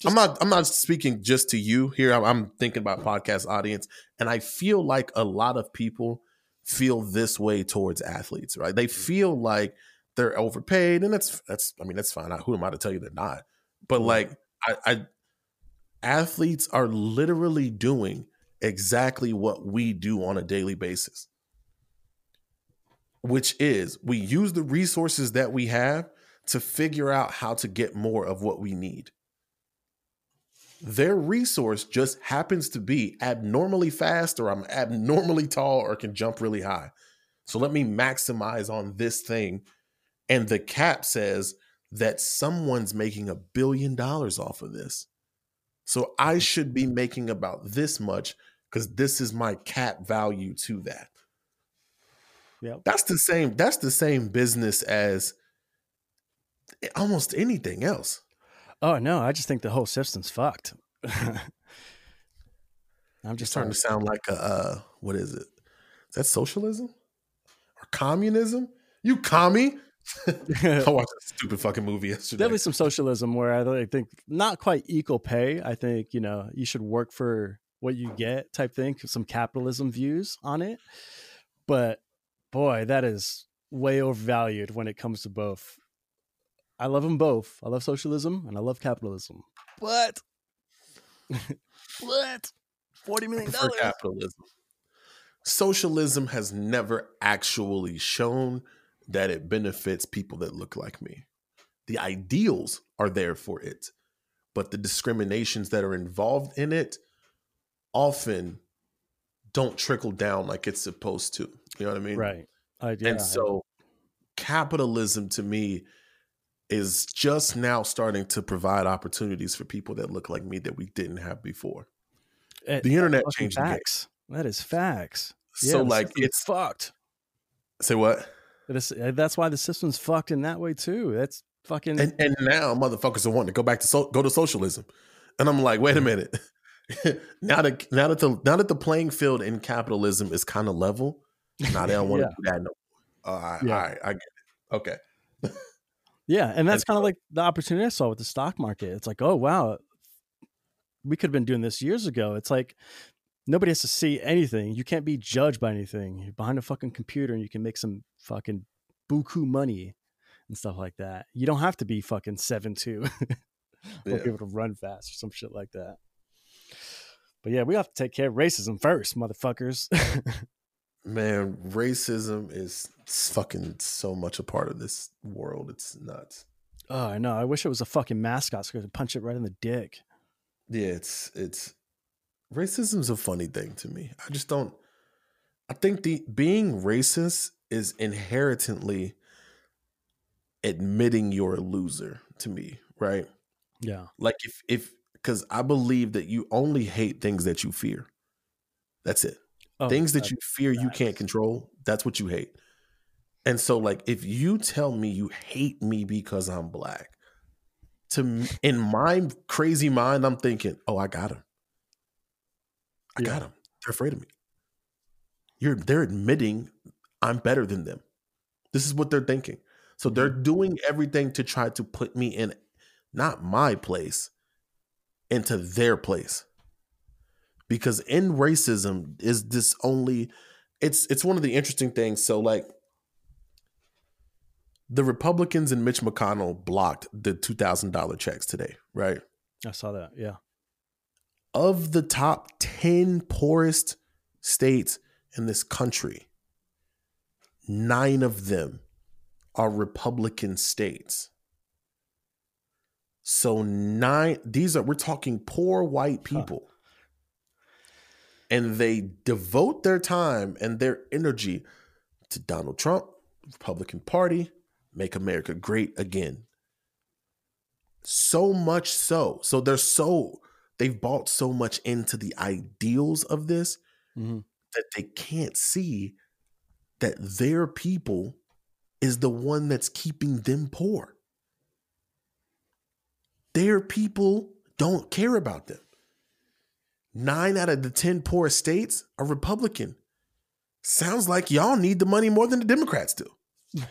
just- I'm not I'm not speaking just to you here. I'm, I'm thinking about podcast audience, and I feel like a lot of people feel this way towards athletes. Right? They mm-hmm. feel like they're overpaid, and that's that's. I mean, that's fine. I- Who am I to tell you they're not? But like, I, I athletes are literally doing exactly what we do on a daily basis, which is we use the resources that we have to figure out how to get more of what we need. Their resource just happens to be abnormally fast, or I'm abnormally tall, or can jump really high. So let me maximize on this thing. And the cap says that someone's making a billion dollars off of this. So I should be making about this much because this is my cap value to that. Yep. That's the same. That's the same business as almost anything else. Oh no, I just think the whole system's fucked. I'm Just starting to sound like a uh, what is it? Is that socialism or communism? You commie? I watched a stupid fucking movie yesterday. definitely some socialism where I think not quite equal pay. I think you know you should work for what you get type thing. Some capitalism views on it, but boy, that is way overvalued when it comes to both. I love them both. I love socialism and I love capitalism, but what forty million for dollars? capitalism. Socialism has never actually shown that it benefits people that look like me. The ideals are there for it, but the discriminations that are involved in it often don't trickle down like it's supposed to. You know what I mean? Right. I, yeah, and so capitalism to me is just now starting to provide opportunities for people that look like me that we didn't have before. it- The internet changed the game. facts. That is facts. So the like it's fucked. say what? Uh, that's why the system's fucked in that way too. That's fucking And and now motherfuckers are wanting to go back to so, go to socialism. And I'm like, wait a minute. now that now that the now that the playing field in capitalism is kind of level, now they don't want to Yeah. do that no. Uh, all right, Yeah. all right, I get it. Okay. yeah, and that's kind of like the opportunity I saw with the stock market. It's like, oh wow, we could have been doing this years ago. It's like nobody has to see anything. You can't be judged by anything. You're behind a fucking computer and you can make some fucking buku money and stuff like that. You don't have to be fucking seven two or Yeah. be able to run fast or some shit like that. But yeah, we have to take care of racism first, motherfuckers. Man, racism is fucking so much a part of this world. It's nuts. oh, I know. I wish it was a fucking mascot so I could punch it right in the dick. Yeah, it's it's racism's a funny thing to me. I just don't I think the being racist is inherently admitting you're a loser to me, right? Yeah. Like if if cuz I believe that you only hate things that you fear. That's it. Oh, things that you fear you can't control, that's what you hate. And so like if you tell me you hate me because I'm black, to in my crazy mind I'm thinking, "Oh, I got him. I Yeah. got him. They're afraid of me." You're they're admitting I'm better than them. This is what they're thinking. So they're mm-hmm. doing everything to try to put me in not my place into their place because in racism is this only it's it's one of the interesting things. So like the Republicans and Mitch McConnell blocked the two thousand dollar checks today, right? I saw that. Yeah. Of the top ten poorest states in this country, nine of them are Republican states. So nine these are we're talking poor white people. Huh. And they devote their time and their energy to Donald Trump, Republican Party, make America great again. So much so. So they're so they've bought so much into the ideals of this mm-hmm. that they can't see that their people is the one that's keeping them poor. Their people don't care about them. Nine out of the 10 poorest states are Republican. Sounds like y'all need the money more than the Democrats do.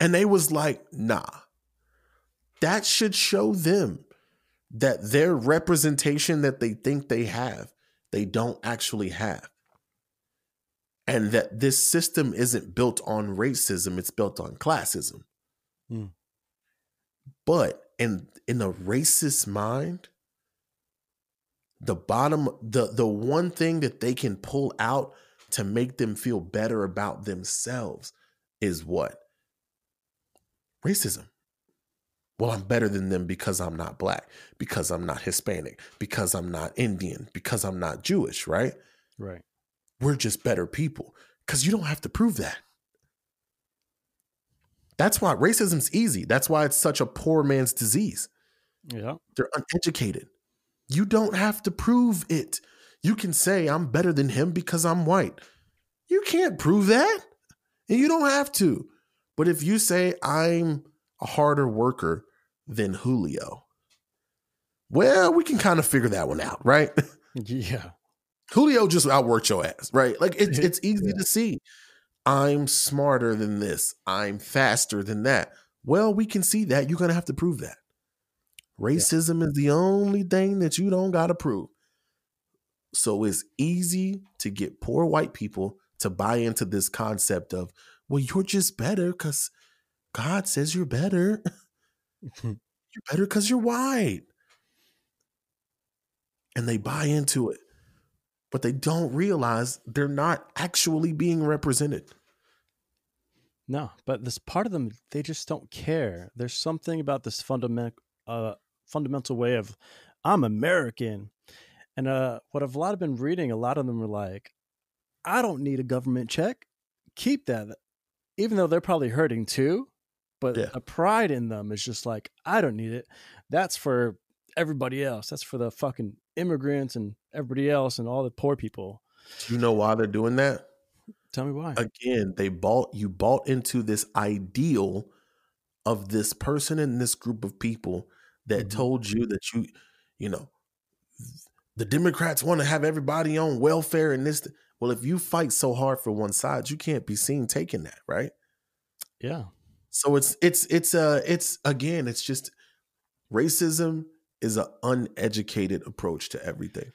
and they was like, nah. That should show them that their representation that they think they have, they don't actually have. And that this system isn't built on racism, it's built on classism. Mm. But in in a racist mind, the bottom the the one thing that they can pull out to make them feel better about themselves is what? Racism. Well, I'm better than them because I'm not black, because I'm not Hispanic, because I'm not Indian, because I'm not Jewish, right? Right. We're just better people because you don't have to prove that. That's why racism's easy. That's why it's such a poor man's disease. Yeah. They're uneducated. You don't have to prove it. You can say, I'm better than him because I'm white. You can't prove that. And you don't have to. But if you say, I'm a harder worker than Julio, well, we can kind of figure that one out, right? Yeah. Julio just outworked your ass, right? Like it's it's easy yeah. to see. I'm smarter than this. I'm faster than that. Well, we can see that. You're going to have to prove that. Racism yeah. is the only thing that you don't got to prove. So it's easy to get poor white people to buy into this concept of, well, you're just better because God says you're better. you're better because you're white. And they buy into it but they don't realize they're not actually being represented. No, but this part of them, they just don't care. There's something about this fundamental, uh, fundamental way of, I'm American, and uh, what I've a lot of been reading, a lot of them are like, I don't need a government check. Keep that, even though they're probably hurting too. But yeah. the pride in them is just like, I don't need it. That's for everybody else. That's for the fucking immigrants and everybody else and all the poor people. Do you know why they're doing that? Tell me why. Again, they bought you bought into this ideal of this person and this group of people that mm-hmm. told you that you, you know, the Democrats want to have everybody on welfare and this. Well, if you fight so hard for one side, you can't be seen taking that, right? Yeah. So it's it's it's uh it's again, it's just racism is an uneducated approach to everything.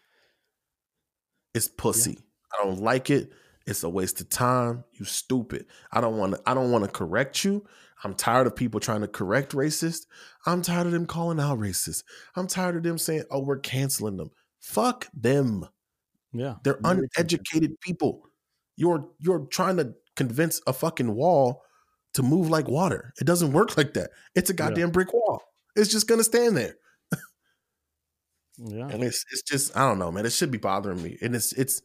It's pussy. Yeah. I don't like it. It's a waste of time. You stupid. I don't want to I don't want to correct you. I'm tired of people trying to correct racist. I'm tired of them calling out racist. I'm tired of them saying, "Oh, we're canceling them." Fuck them. Yeah. They're uneducated people. You're you're trying to convince a fucking wall to move like water. It doesn't work like that. It's a goddamn yeah. brick wall. It's just going to stand there. Yeah. And it's it's just I don't know, man. It should be bothering me. And it's it's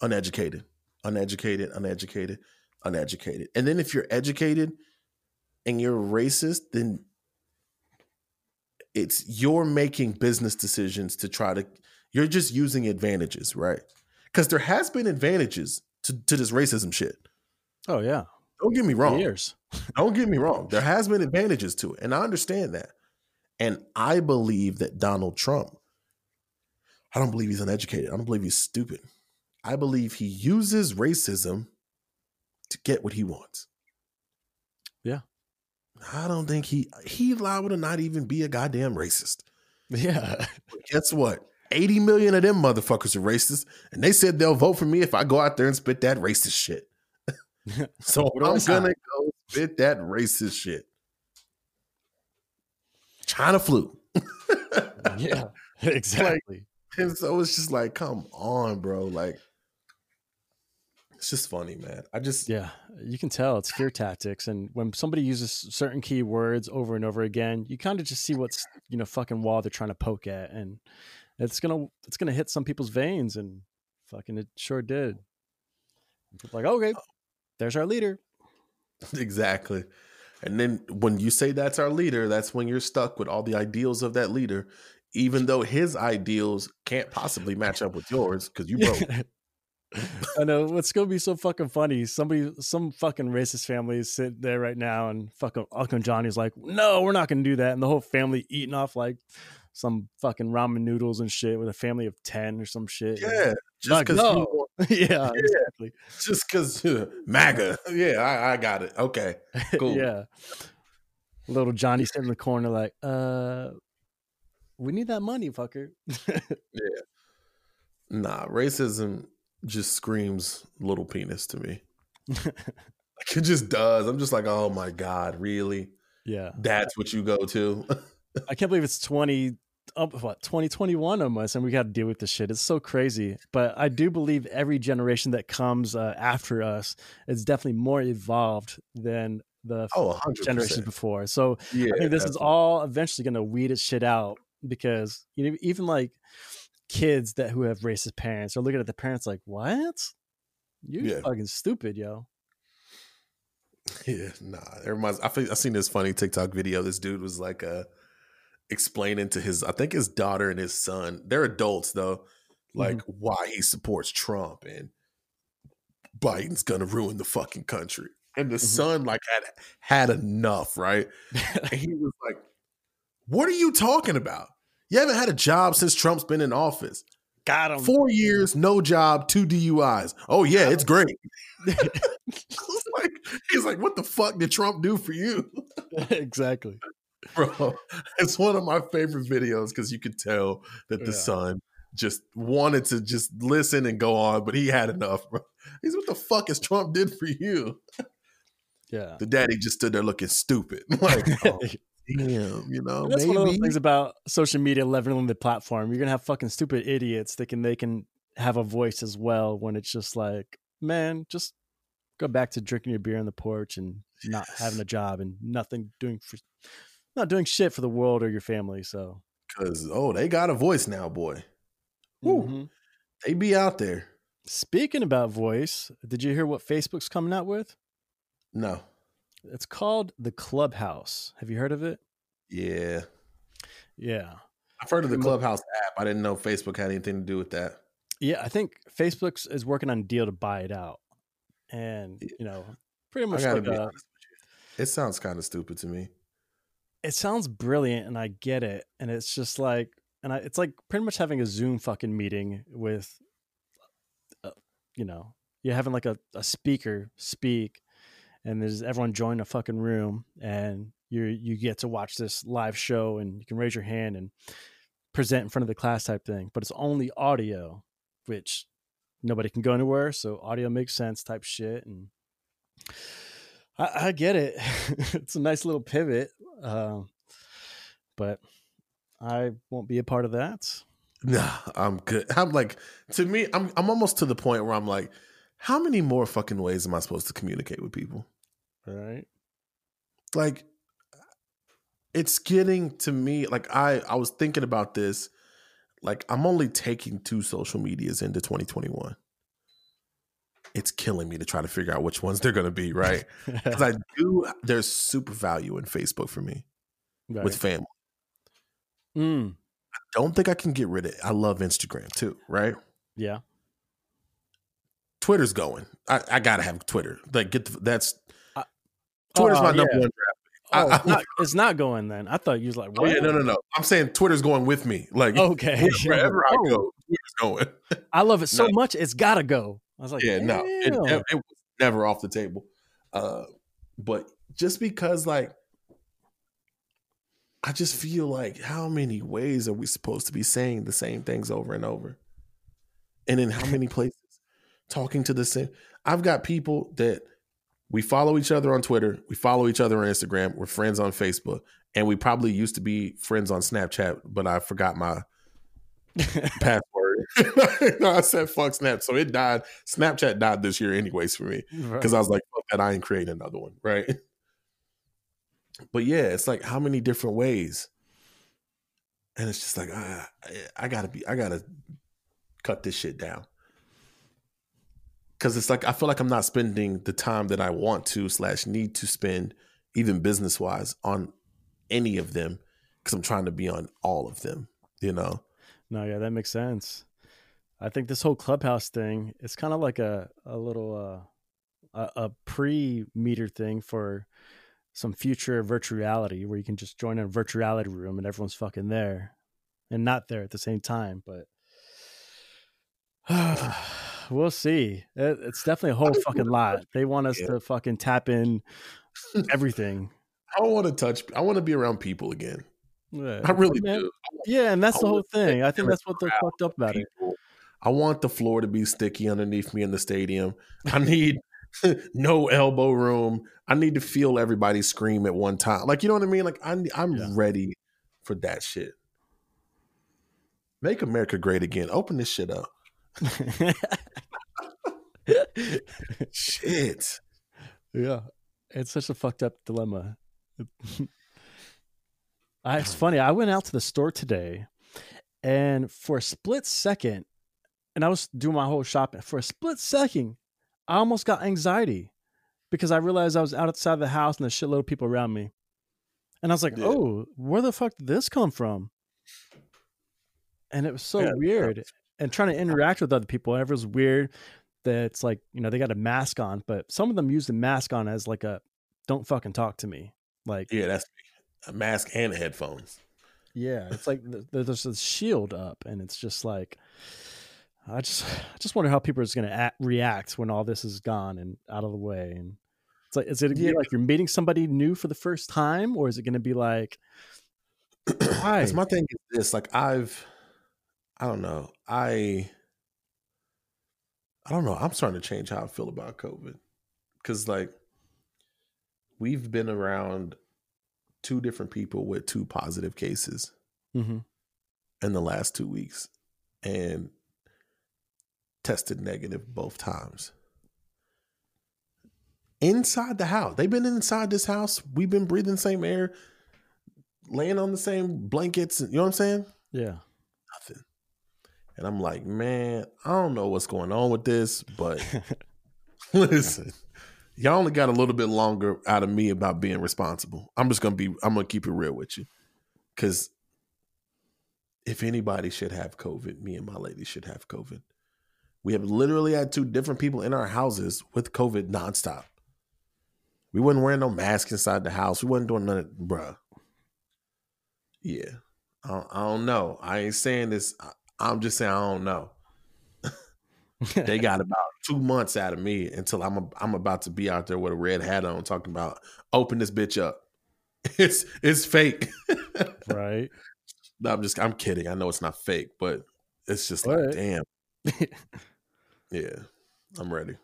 uneducated. Uneducated, uneducated, uneducated. And then if you're educated and you're racist, then it's you're making business decisions to try to you're just using advantages, right? Because there has been advantages to, to this racism shit. Oh yeah. Don't get me wrong. Years. Don't get me wrong. There has been advantages to it. And I understand that. And I believe that Donald Trump I don't believe he's uneducated. I don't believe he's stupid. I believe he uses racism to get what he wants. Yeah. I don't think he he allowed to not even be a goddamn racist. Yeah. But guess what? 80 million of them motherfuckers are racist, and they said they'll vote for me if I go out there and spit that racist shit. so I'm gonna go spit that racist shit. China flu. yeah, exactly. Like, and so it's just like, come on, bro. Like, it's just funny, man. I just yeah, you can tell it's fear tactics, and when somebody uses certain keywords over and over again, you kind of just see what's you know fucking wall they're trying to poke at, and it's gonna it's gonna hit some people's veins, and fucking it sure did. Like okay, there's our leader. Exactly. And then when you say that's our leader, that's when you're stuck with all the ideals of that leader, even though his ideals can't possibly match up with yours because you broke. I know what's gonna be so fucking funny. Somebody, some fucking racist family is sitting there right now, and fucking Uncle Johnny's like, "No, we're not gonna do that," and the whole family eating off like some fucking ramen noodles and shit with a family of ten or some shit. Yeah, just because. No. yeah, yeah, exactly. Just because uh, MAGA. Yeah, I, I got it. Okay, cool. yeah. Little Johnny sitting in the corner, like, uh, we need that money, fucker. yeah. Nah, racism just screams little penis to me. like it just does. I'm just like, oh my god, really? Yeah, that's what you go to. I can't believe it's twenty. Up what 2021 almost, and we got to deal with this shit. It's so crazy, but I do believe every generation that comes uh, after us is definitely more evolved than the oh, generations before. So yeah, I think this is all eventually going to weed its shit out because you know even like kids that who have racist parents are looking at the parents like, "What? You yeah. fucking stupid, yo." Yeah, nah. It reminds. I think I seen this funny TikTok video. This dude was like, uh, explaining to his, I think his daughter and his son. They're adults though, like mm-hmm. why he supports Trump and Biden's gonna ruin the fucking country. And the mm-hmm. son like had had enough, right? and he was like, "What are you talking about? You haven't had a job since Trump's been in office. Got him. Four years, no job, two DUIs. Oh yeah, it's great. like, he's like, what the fuck did Trump do for you? exactly. Bro, it's one of my favorite videos because you could tell that the yeah. son just wanted to just listen and go on, but he had enough, bro. He's what the fuck is Trump did for you? Yeah. The daddy just stood there looking stupid. Like, oh, damn, you know. That's maybe. one of those things about social media leveling the platform. You're gonna have fucking stupid idiots that can they can have a voice as well when it's just like, man, just go back to drinking your beer on the porch and not having a job and nothing doing for not doing shit for the world or your family. So because oh, they got a voice now, boy. Mm-hmm. They be out there. Speaking about voice, did you hear what Facebook's coming out with? No. It's called the Clubhouse. Have you heard of it? Yeah. Yeah. I've heard of the Clubhouse app. I didn't know Facebook had anything to do with that. Yeah, I think Facebook is working on a deal to buy it out. And, you know, pretty much like a, It sounds kind of stupid to me. It sounds brilliant and I get it. And it's just like and I, it's like pretty much having a Zoom fucking meeting with uh, you know, you're having like a, a speaker speak and there's everyone join a fucking room and you you get to watch this live show and you can raise your hand and present in front of the class type thing but it's only audio which nobody can go anywhere so audio makes sense type shit and i, I get it. It's a nice little pivot uh, but i won't be a part of that. Nah i'm good. I'm like to me i'm i'm almost to the point where i'm like how many more fucking ways am i supposed to communicate with people Right. Like it's getting to me like I I was thinking about this like I'm only taking two social medias into 2021. It's killing me to try to figure out which ones they're going to be, right? Cuz I do there's super value in Facebook for me right. with family. Mm. I don't think I can get rid of it. I love Instagram too, right? Yeah. Twitter's going. I, I gotta have Twitter. Like, get the, that's Twitter's my number yeah. one draft. Oh, I, it's, not, it's, not, going then. I thought you was like, what? oh yeah, no, no, no. I'm saying Twitter's going with me. Like, okay, wherever I go, Twitter's going. I love it so no. much. It's gotta go. I was like, yeah, Damn. no, it, it, it, was never off the table. Uh, but just because, like, I just feel like how many ways are we supposed to be saying the same things over and over? And in how many places? Talking to the same. I've got people that we follow each other on Twitter, we follow each other on Instagram, we're friends on Facebook, and we probably used to be friends on Snapchat, but I forgot my password. no, I said fuck Snap. So it died. Snapchat died this year anyways for me. Because right. I was like, fuck that, I ain't creating another one. Right. But yeah, it's like how many different ways? And it's just like, ah, I gotta be, I gotta cut this shit down. Cause it's like I feel like I'm not spending the time that I want to slash need to spend, even business wise, on any of them. Cause I'm trying to be on all of them, you know? No, yeah, that makes sense. I think this whole clubhouse thing is kind of like a a little uh, a, a pre meter thing for some future virtual reality where you can just join a virtual reality room and everyone's fucking there and not there at the same time. But we'll see. It, it's definitely a whole fucking lot. They want us yeah. to fucking tap in everything. I want to touch. I want to be around people again. Yeah. I really Man, do. Yeah, and that's I the whole thing. I think that's what they're fucked up about people. it. I want the floor to be sticky underneath me in the stadium. I need no elbow room. I need to feel everybody scream at one time. Like you know what I mean? Like I'm I'm yeah. ready for that shit. Make America great again. Open this shit up. Shit. Yeah. It's such a fucked up dilemma. I, it's funny. I went out to the store today and for a split second, and I was doing my whole shopping. For a split second, I almost got anxiety because I realized I was outside the house and a shitload of people around me. And I was like, yeah. oh, where the fuck did this come from? And it was so yeah, weird. And trying to interact with other people, it was weird that it's like, you know, they got a mask on, but some of them use the mask on as like a don't fucking talk to me. Like, yeah, that's a mask and headphones. Yeah, it's like there's a shield up, and it's just like, I just I just wonder how people are going to react when all this is gone and out of the way. And it's like, is it yeah. like you're meeting somebody new for the first time, or is it going to be like, hi? my thing is this: like I've, I don't know, I, I don't know. I'm starting to change how I feel about COVID because like we've been around two different people with two positive cases mm-hmm. in the last two weeks, and tested negative both times. Inside the house. They've been inside this house. We've been breathing the same air, laying on the same blankets. You know what I'm saying? Yeah. Nothing. And I'm like, man, I don't know what's going on with this, but listen, y'all only got a little bit longer out of me about being responsible. I'm just gonna be, I'm gonna keep it real with you. Cause if anybody should have COVID, me and my lady should have COVID. We have literally had two different people in our houses with COVID nonstop. We wasn't wearing no mask inside the house. We wasn't doing nothing, bruh. Yeah. I don't, I don't know. I ain't saying this. I, am just saying I don't know. they got about two months out of me until I'm a, I'm about to be out there with a red hat on, talking about open this bitch up. It's it's fake, right? No, I'm just I'm kidding. I know it's not fake, but it's just like damn. Yeah, I'm ready.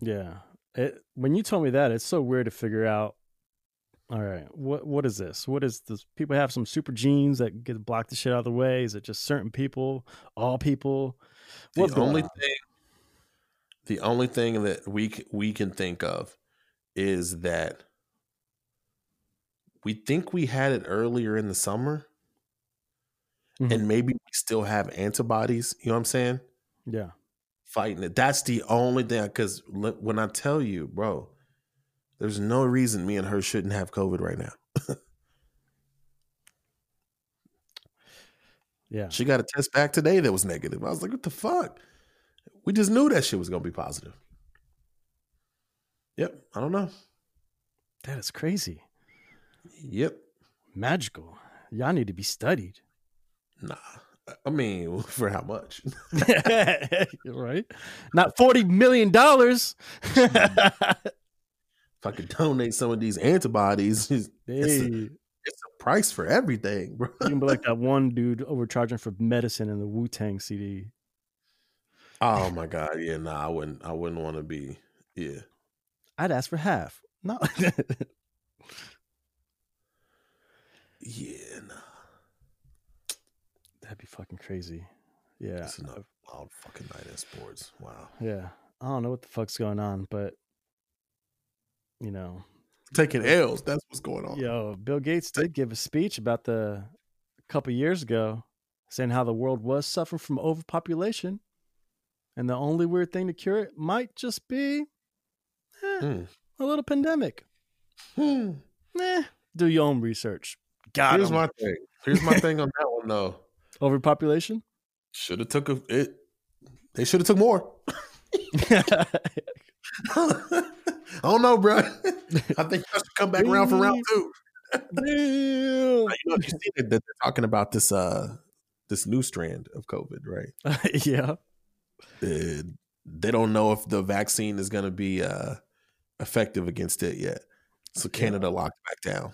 Yeah. It, when you told me that, it's so weird to figure out. All right, what what is this? What is this? People have some super genes that get block the shit out of the way. Is it just certain people? All people? What's the only on? thing, the only thing that we we can think of is that we think we had it earlier in the summer, mm-hmm. and maybe we still have antibodies. You know what I'm saying? Yeah fighting it. That's the only thing. Because when I tell you, bro, there's no reason me and her shouldn't have COVID right now. yeah. She got a test back today that was negative. I was like, what the fuck? We just knew that shit was going to be positive. Yep. I don't know. That is crazy. Yep. Magical. Y'all need to be studied. Nah. I mean, for how much? right? Not forty million dollars. If I could donate some of these antibodies, it's, a, it's a price for everything, bro. You can be like that one dude overcharging for medicine in the Wu Tang CD. Oh my god, yeah, nah, I wouldn't. I wouldn't want to be. Yeah, I'd ask for half. No. yeah, nah. That'd be fucking crazy. Yeah. It's another wild fucking night in sports. Wow. Yeah. I don't know what the fuck's going on, but you know, Taking L's. That's what's going on. yo, Bill Gates did give a speech about the a couple years ago saying how the world was suffering from overpopulation. And the only weird thing to cure it might just be eh, Hmm. a little pandemic. Hmm. Eh, do your own research. Got Here's him. my thing. Here's my thing on that one though. overpopulation. Should have took a it. They should have took more. I don't know, bro. I think I should come back around for round two. You know, you see that they're talking about this uh this new strand of COVID, right? yeah. Uh, they don't know if the vaccine is going to be uh effective against it yet. So Canada locked back down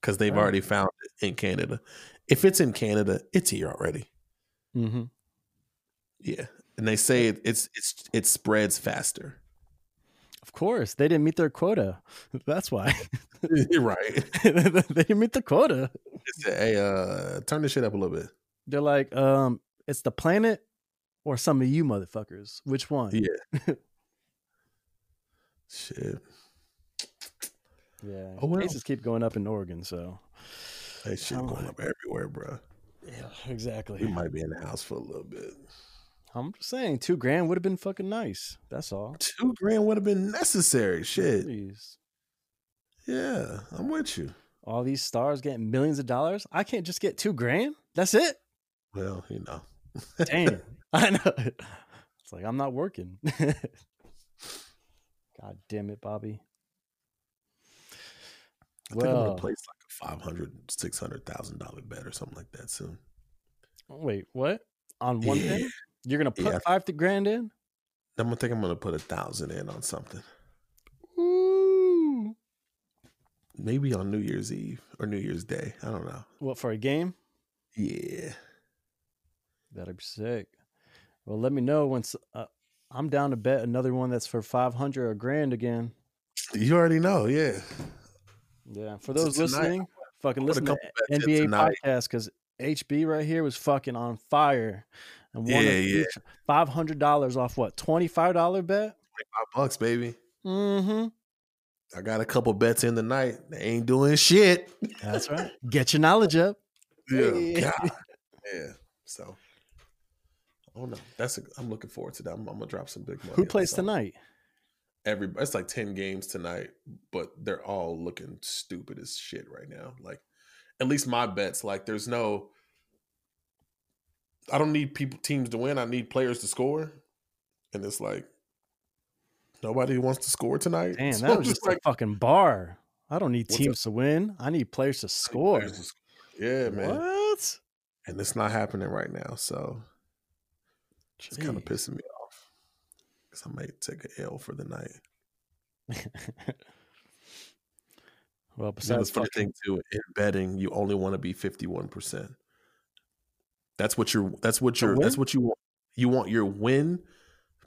because they've Oh. already found it in Canada. If it's in Canada, it's here already. hmm Yeah, and they say it, it's it's it spreads faster. Of course, they didn't meet their quota. That's why You're right. they didn't meet the quota. Hey, uh, turn this shit up a little bit. They're like, um, it's the planet or some of you motherfuckers. Which one? Yeah. Shit. Yeah. Oh, well. Cases keep going up in Oregon, so That shit Oh. going up everywhere, bro. yeah, exactly. We might be in the house for a little bit. I'm just saying, two grand would have been fucking nice. That's all. Two grand would have been necessary. Shit. Jeez. Yeah, I'm with you. All these stars getting millions of dollars. I can't just get two grand. That's it. Well, you know. Damn. I know. It's like I'm not working. God damn it, Bobby. I think I'm gonna place like a five hundred, six hundred thousand dollar bet or something like that soon. wait, what? On one Yeah. thing? You're gonna put Yeah. five grand in? I'm gonna think I'm gonna put a thousand in on something. Ooh. Maybe on New Year's Eve or New Year's Day. I don't know. What for a game? Yeah. That'd be sick. Well, let me know once uh, I'm down to bet another one that's for five hundred or grand again. You already know, yeah. Yeah, for So those tonight, listening, fucking listen to couple bets in NBA tonight. podcast because HB right here was fucking on fire, and Yeah, yeah. five hundred dollars off what twenty five dollar bet. Five bucks, baby. Mm-hmm. I got a couple bets in the night. They ain't doing shit. That's right. Get your knowledge up. Yeah. God. Yeah. So Oh no, that's a, I'm looking forward to that. I'm, I'm gonna drop some big money. Who plays tonight? Every it's like ten games tonight, but they're all looking stupid as shit right now. Like, at least my bets, like, there's no. I don't need people teams to win. I need players to score, and it's like nobody wants to score tonight. Damn, So that was just just a fucking bar. I don't need teams to win. I need players to score. players to Yeah, man, What? and it's not happening right now. So it's kind of pissing me off because I might take a L for the night. well, That's besides the funny thing too. In betting, you only want to be fifty one percent. That's what you're. That's what you're. That's what you want. You want your win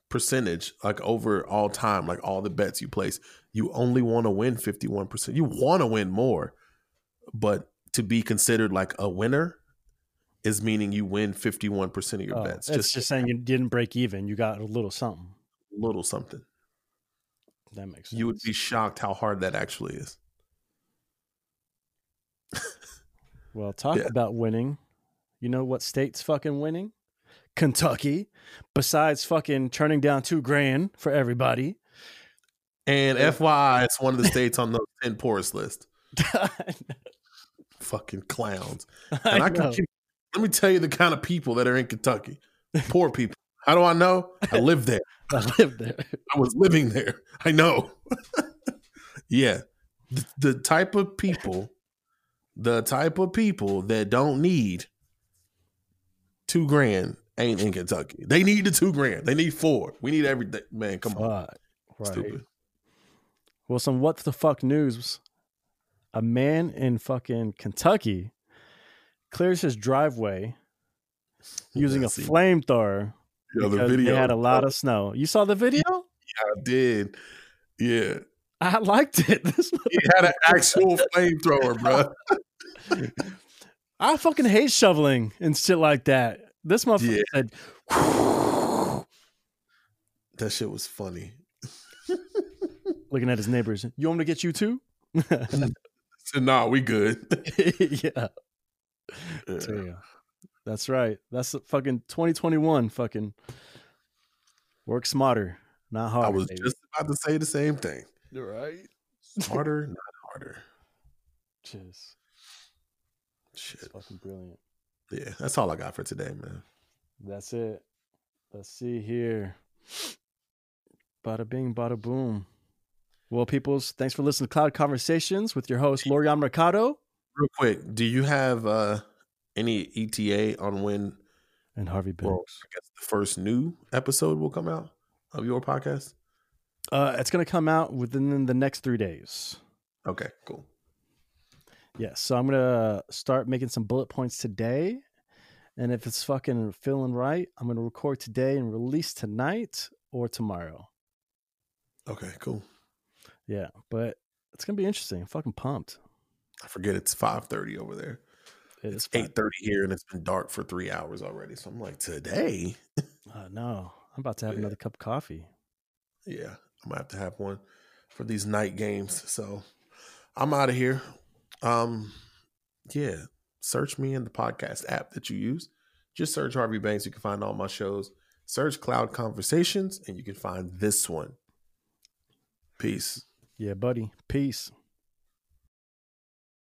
percentage like over all time, like all the bets you place. You only want to win fifty one percent. You want to win more, but to be considered like a winner is meaning you win fifty one percent of your oh, bets. it's Just, just saying you didn't break even. You got a little something. a little something. That makes sense. You would be shocked how hard that actually is. Well, talk Yeah. about winning. You know what state's fucking winning? Kentucky. Besides fucking turning down two grand for everybody. And. FYI, it's one of the states on the ten poorest list. Fucking clowns. And I, can know. let me tell you the kind of people that are in Kentucky. Poor people. How do I know? I live there. I live there. I was living there. I know. yeah. The, the type of people, the type of people that don't need two grand ain't in Kentucky. They need the two grand. They need four. We need everything. Man, come on. Right. Stupid. Well, some what the fuck news. a man in fucking Kentucky clears his driveway using Yeah, a flamethrower Yo, the video. they had a lot of snow. You saw the video? Yeah, I did. Yeah. I liked it. This He had an actual flamethrower, bro. I fucking hate shoveling and shit like that. This motherfucker Yeah. said, That shit was funny. looking at his neighbors, "You want me to get you too?" So, nah, we good. yeah, Yeah. tell ya. that's right. That's the fucking 2021. Fucking work smarter, not harder. I was baby. just about to say the same thing. You're right. Smarter, not harder. Cheers. Shit. It's fucking brilliant. Yeah, that's all I got for today, man. That's it. Let's see here. Bada bing, bada boom. Well, peoples, thanks for listening to Cloud Conversations with your host, Lorian Mercado Real quick, do you have uh any ETA on when and Harvey Banks. well, I guess the first new episode will come out of your podcast? Uh, it's going to come out within the next three days. Okay, cool. Yes. So I'm to start making some bullet points today. And if it's fucking feeling right, I'm to record today and release tonight or tomorrow. Okay, cool. Yeah. But it's to be interesting. I'm fucking pumped. I forget it's five thirty over there. It It's eight thirty here, and it's been dark for three hours already. So I'm like, today, Uh, no, I'm about to have Yeah. another cup of coffee. yeah, I'm gonna have to have one for these night games. So I'm out of here. Um, yeah, search me in the podcast app that you use. Just search Harvey Banks. You can find all my shows. Search Cloud Conversations, and you can find this one. Peace. Yeah, buddy. Peace.